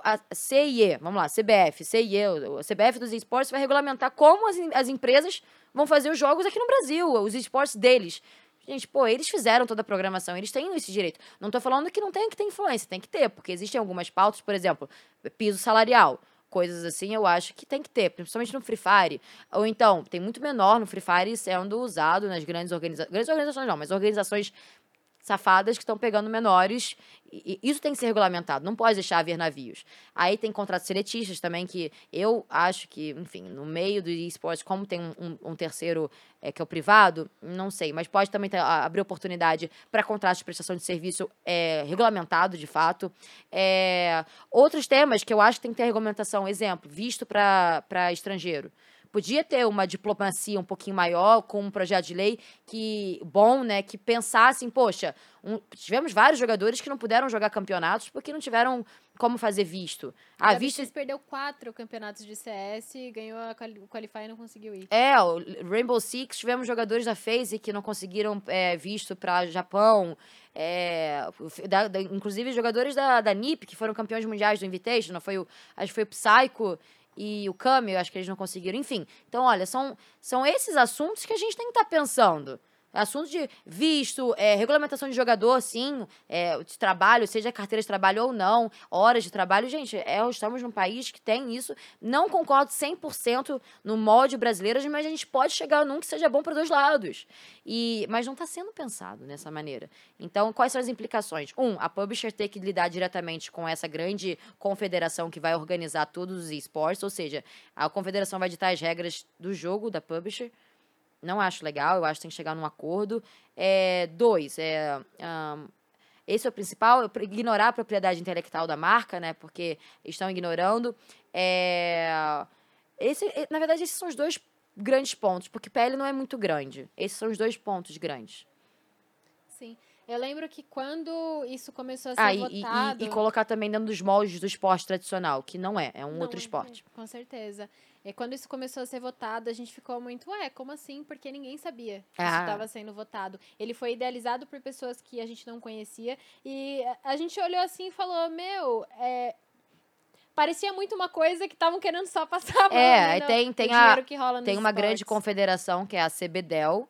a CIE, vamos lá, CBF, CIE, a CBF dos esportes vai regulamentar como as, as empresas vão fazer os jogos aqui no Brasil, os esportes deles. Gente, pô, eles fizeram toda a programação, eles têm esse direito. Não tô falando que não tem que ter influência, tem que ter, porque existem algumas pautas, por exemplo, piso salarial coisas assim, eu acho que tem que ter, principalmente no Free Fire. Ou então, tem muito menor no Free Fire sendo usado nas grandes organizações. Grandes organizações não, mas organizações safadas que estão pegando menores. E isso tem que ser regulamentado, não pode deixar haver navios. Aí tem contratos seletistas também, que eu acho que, enfim, no meio do esportes, como tem um, um, um terceiro é, que é o privado, não sei, mas pode também ter, abrir oportunidade para contratos de prestação de serviço é, regulamentado, de fato. É, outros temas que eu acho que tem que ter regulamentação, exemplo, visto para estrangeiro podia ter uma diplomacia um pouquinho maior com um projeto de lei que bom, né, que pensassem, poxa, um, tivemos vários jogadores que não puderam jogar campeonatos porque não tiveram como fazer visto. Ah, a visto perdeu quatro campeonatos de CS, ganhou a o Qualify e não conseguiu ir. É, o Rainbow Six tivemos jogadores da FaZe que não conseguiram é, visto para Japão. É, da, da, inclusive jogadores da, da NiP, que foram campeões mundiais do Invitation, foi o, acho que foi o Psycho e o Camel, acho que eles não conseguiram. Enfim, então, olha, são, são esses assuntos que a gente tem que estar tá pensando. Assunto de visto, é, regulamentação de jogador, sim, é, de trabalho, seja carteira de trabalho ou não, horas de trabalho. Gente, é, estamos num país que tem isso. Não concordo 100% no molde brasileiro, mas a gente pode chegar num que seja bom para dois lados. E, mas não está sendo pensado dessa maneira. Então, quais são as implicações? Um, a publisher ter que lidar diretamente com essa grande confederação que vai organizar todos os esportes, ou seja, a confederação vai ditar as regras do jogo da publisher. Não acho legal, eu acho que tem que chegar num acordo. É, dois, é, um, esse é o principal, é ignorar a propriedade intelectual da marca, né? Porque estão ignorando. É, esse, na verdade, esses são os dois grandes pontos, porque PL não é muito grande. Esses são os dois pontos grandes. Sim. Eu lembro que quando isso começou a ser ah, votado... E, e, e, colocar também dentro dos moldes do esporte tradicional, que não é, é um não, outro esporte. Com certeza. E quando isso começou a ser votado, a gente ficou muito, ué, como assim? Porque ninguém sabia que ah. isso estava sendo votado. Ele foi idealizado por pessoas que a gente não conhecia. E a gente olhou assim e falou, meu, é, parecia muito uma coisa que estavam querendo só passar a mão. É, né? tem, tem, a, tem uma grande confederação que é a CBDEL,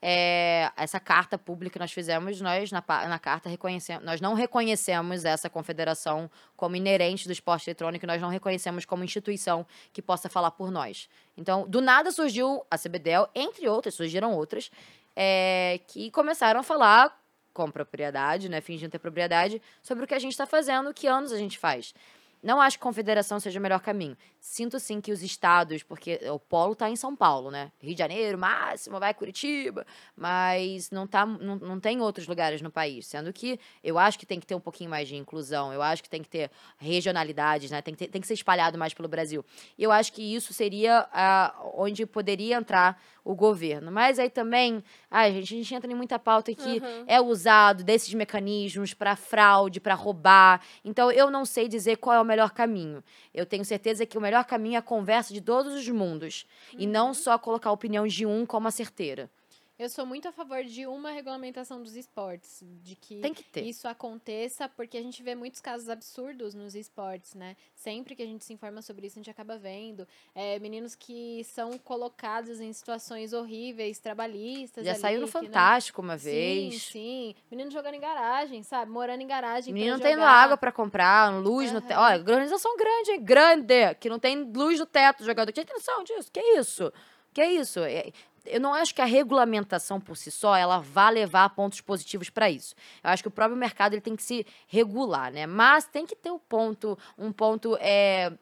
é, essa carta pública que nós fizemos, nós na, na carta reconhecemos, nós não reconhecemos essa confederação como inerente do esporte eletrônico, nós não reconhecemos como instituição que possa falar por nós. Então, do nada surgiu a CBDEL, entre outras, surgiram outras, é, que começaram a falar com propriedade, né, fingindo ter propriedade, sobre o que a gente está fazendo, que anos a gente faz. Não acho que confederação seja o melhor caminho. Sinto sim que os estados, porque o polo está em São Paulo, né? Rio de Janeiro, máximo, vai Curitiba, mas não, tá, não, não tem outros lugares no país. Sendo que eu acho que tem que ter um pouquinho mais de inclusão, eu acho que tem que ter regionalidades, né? Tem que, ter- tem que ser espalhado mais pelo Brasil. E eu acho que isso seria ah, onde poderia entrar o governo. Mas aí também, ai, gente, a gente entra em muita pauta que Uhum. é usado desses mecanismos para fraude, para roubar. Então, eu não sei dizer qual é o melhor caminho. Eu tenho certeza que o melhor caminho é a conversa de todos os mundos. E não só colocar a opinião de um como a certeira. Eu sou muito a favor de uma regulamentação dos esportes, de que Tem que ter. isso aconteça, porque a gente vê muitos casos absurdos nos esportes, né? Sempre que a gente se informa sobre isso, a gente acaba vendo é, meninos que são colocados em situações horríveis, trabalhistas. Já ali, saiu no que não- Fantástico uma Sim, vez. sim. Menino jogando em garagem, sabe? Morando em garagem. Menino não tendo jogar. água pra comprar, luz no teto. Olha, organização grande, hein? Grande! Que não tem luz no teto do jogador. Tinha atenção disso. Que isso? Que isso? Eu não acho que a regulamentação por si só ela vá levar pontos positivos para isso. Eu acho que o próprio mercado ele tem que se regular, né? Mas tem que ter um ponto, um ponto é,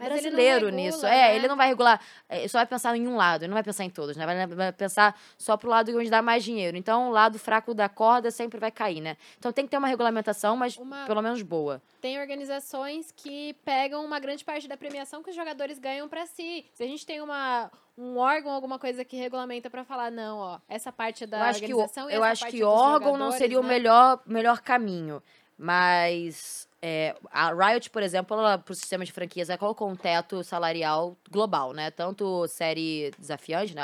Mas ele brasileiro regula, nisso. É, né? ele não vai regular, é, só vai pensar em um lado, ele não vai pensar em todos, né? Vai, vai pensar só pro lado onde dá mais dinheiro. Então, o lado fraco da corda sempre vai cair, né? Então tem que ter uma regulamentação, mas Uma- pelo menos boa. Tem organizações que pegam uma grande parte da premiação que os jogadores ganham pra si. Se a gente tem uma, um órgão, alguma coisa que regulamenta pra falar, não, ó, essa parte é da eu acho que, o, organização e eu acho que é órgão não seria o né? melhor, melhor caminho. Mas é, a Riot, por exemplo, ela, pro sistema de franquias, ela colocou um teto salarial global, né? Tanto série desafiante, né?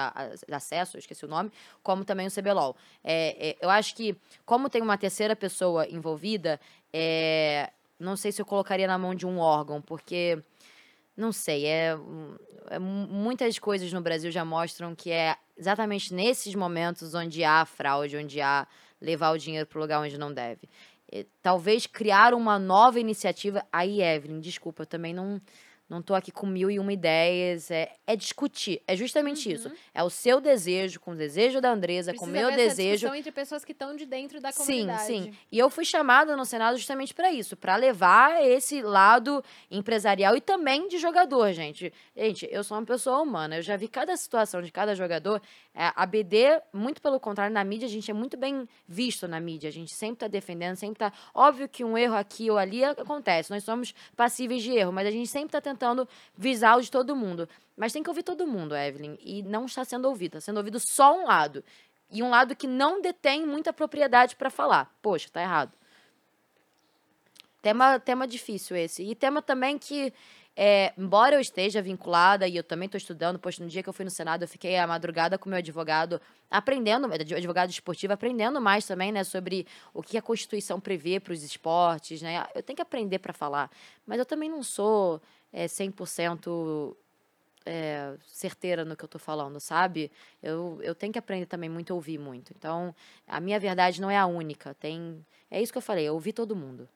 Acesso, esqueci o nome, como também o CBLOL. É, é, eu acho que, como tem uma terceira pessoa envolvida, é, não sei se eu colocaria na mão de um órgão, porque. Não sei, é, é mu- muitas coisas no Brasil já mostram que é exatamente nesses momentos onde há fraude, onde há levar o dinheiro para o lugar onde não deve. Eh, Talvez criar uma nova iniciativa. Aí, Evelyn, desculpa, eu também não não tô aqui com mil e uma ideias. É, é discutir. É justamente isso. É o seu desejo, com o desejo da Andresa, com o Uhum. Precisa meu haver essa desejo. discussão entre pessoas que estão de dentro da Sim, comunidade. sim. E eu fui chamada no Senado justamente para isso, para levar esse lado empresarial e também de jogador, gente. Gente, eu sou uma pessoa humana, eu já vi cada situação de cada jogador. É, a BD, muito pelo contrário, na mídia, a gente é muito bem visto na mídia. A gente sempre tá defendendo, sempre tá. Óbvio que um erro aqui ou ali acontece, nós somos passíveis de erro, mas a gente sempre tá tentando visar o de todo mundo. Mas tem que ouvir todo mundo, Evelyn. E não está sendo ouvido, está sendo ouvido só um lado. E um lado que não detém muita propriedade para falar. Poxa, tá errado. Tema, tema difícil esse. E tema também que, é, embora eu esteja vinculada e eu também estou estudando, poxa, no dia que eu fui no Senado, eu fiquei a madrugada com meu advogado, aprendendo, advogado esportivo, aprendendo mais também, né, sobre o que a Constituição prevê para os esportes, né? Eu tenho que aprender para falar. Mas eu também não sou é, 100% é, certeira no que eu tô falando, sabe? Eu, eu tenho que aprender também muito a ouvir muito. Então, a minha verdade não é a única. Tem, é isso que eu falei, eu ouvi todo mundo.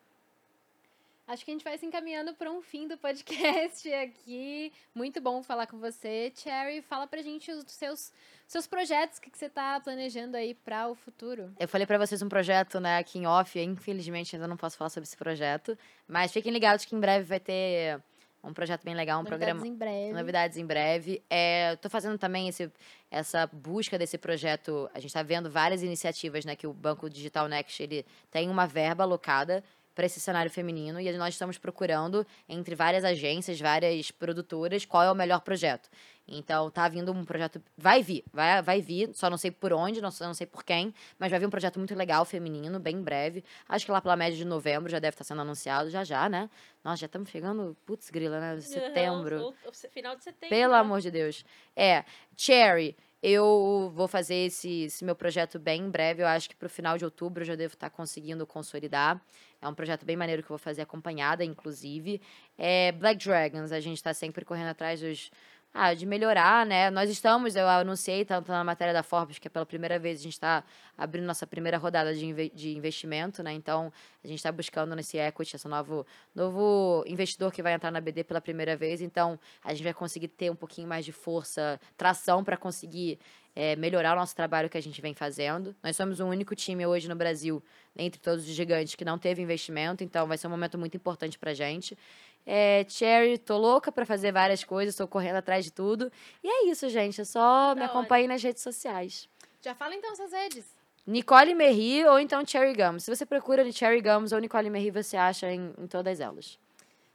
Acho que a gente vai se encaminhando para um fim do podcast aqui. Muito bom falar com você. Cherry, fala pra gente os seus, seus projetos, o que, que você tá planejando aí para o futuro. Eu falei pra vocês um projeto, né, aqui em off, infelizmente ainda não posso falar sobre esse projeto, mas fiquem ligados que em breve vai ter um projeto bem legal, um Novidades programa em breve. Novidades em breve. É, tô fazendo também esse, essa busca desse projeto. A gente está vendo várias iniciativas, né? Que o Banco Digital Next ele tem uma verba alocada para esse cenário feminino e nós estamos procurando entre várias agências, várias produtoras, qual é o melhor projeto. Então tá vindo um projeto, vai vir, vai, vai vir, só não sei por onde, não, não sei por quem, mas vai vir um projeto muito legal feminino, bem em breve. Acho que lá pela média de novembro já deve estar sendo anunciado, já já, né? Nós já estamos chegando, putz, grila, né? Setembro. O- o final de setembro. Pelo né? amor de Deus. É, Cherry, eu vou fazer esse, esse meu projeto bem em breve. Eu acho que pro final de outubro eu já devo estar conseguindo consolidar. É um projeto bem maneiro que eu vou fazer acompanhada, inclusive. É, Black Dragons, a gente está sempre correndo atrás dos, ah, de melhorar, né? Nós estamos, eu anunciei tanto na matéria da Forbes, que é pela primeira vez a gente está abrindo nossa primeira rodada de, inve de investimento, né? Então, a gente está buscando nesse equity, esse novo, novo investidor que vai entrar na BD pela primeira vez. Então, a gente vai conseguir ter um pouquinho mais de força, tração para conseguir é, melhorar o nosso trabalho que a gente vem fazendo. Nós somos o único time hoje no Brasil, entre todos os gigantes, que não teve investimento, então vai ser um momento muito importante para a gente. É, Cherry, tô louca para fazer várias coisas, tô correndo atrás de tudo. E é isso, gente. É só me acompanhe nas redes sociais. Já fala então suas redes. Nicole Merri ou então Cherry Gums. Se você procura de Cherry Gums ou Nicole Merri, você acha em, em todas elas.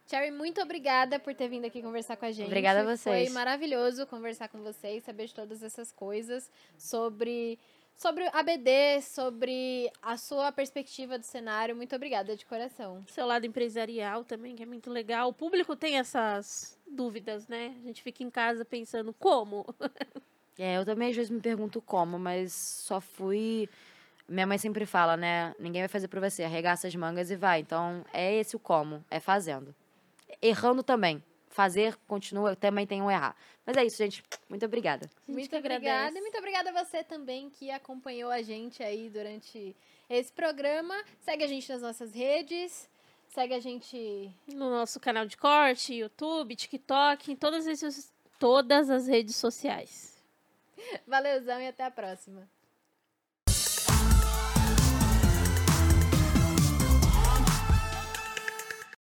Cherry, muito obrigada por ter vindo aqui conversar com a gente. Obrigada a vocês. Foi maravilhoso conversar com vocês, saber de todas essas coisas sobre sobre a BD, sobre a sua perspectiva do cenário. Muito obrigada de coração. Seu lado empresarial também, que é muito legal. O público tem essas dúvidas, né? A gente fica em casa pensando como. é, eu também às vezes me pergunto como, mas só fui. Minha mãe sempre fala, né? Ninguém vai fazer por você, arregaça as mangas e vai. Então, é esse o como, é fazendo. Errando também fazer continua, também tem um errar. Mas é isso, gente. Muito obrigada. Muito obrigada. E muito obrigada a você também que acompanhou a gente aí durante esse programa. Segue a gente nas nossas redes. Segue a gente no nosso canal de corte, YouTube, TikTok, em todas, esses, todas as redes sociais. Valeuzão e até a próxima.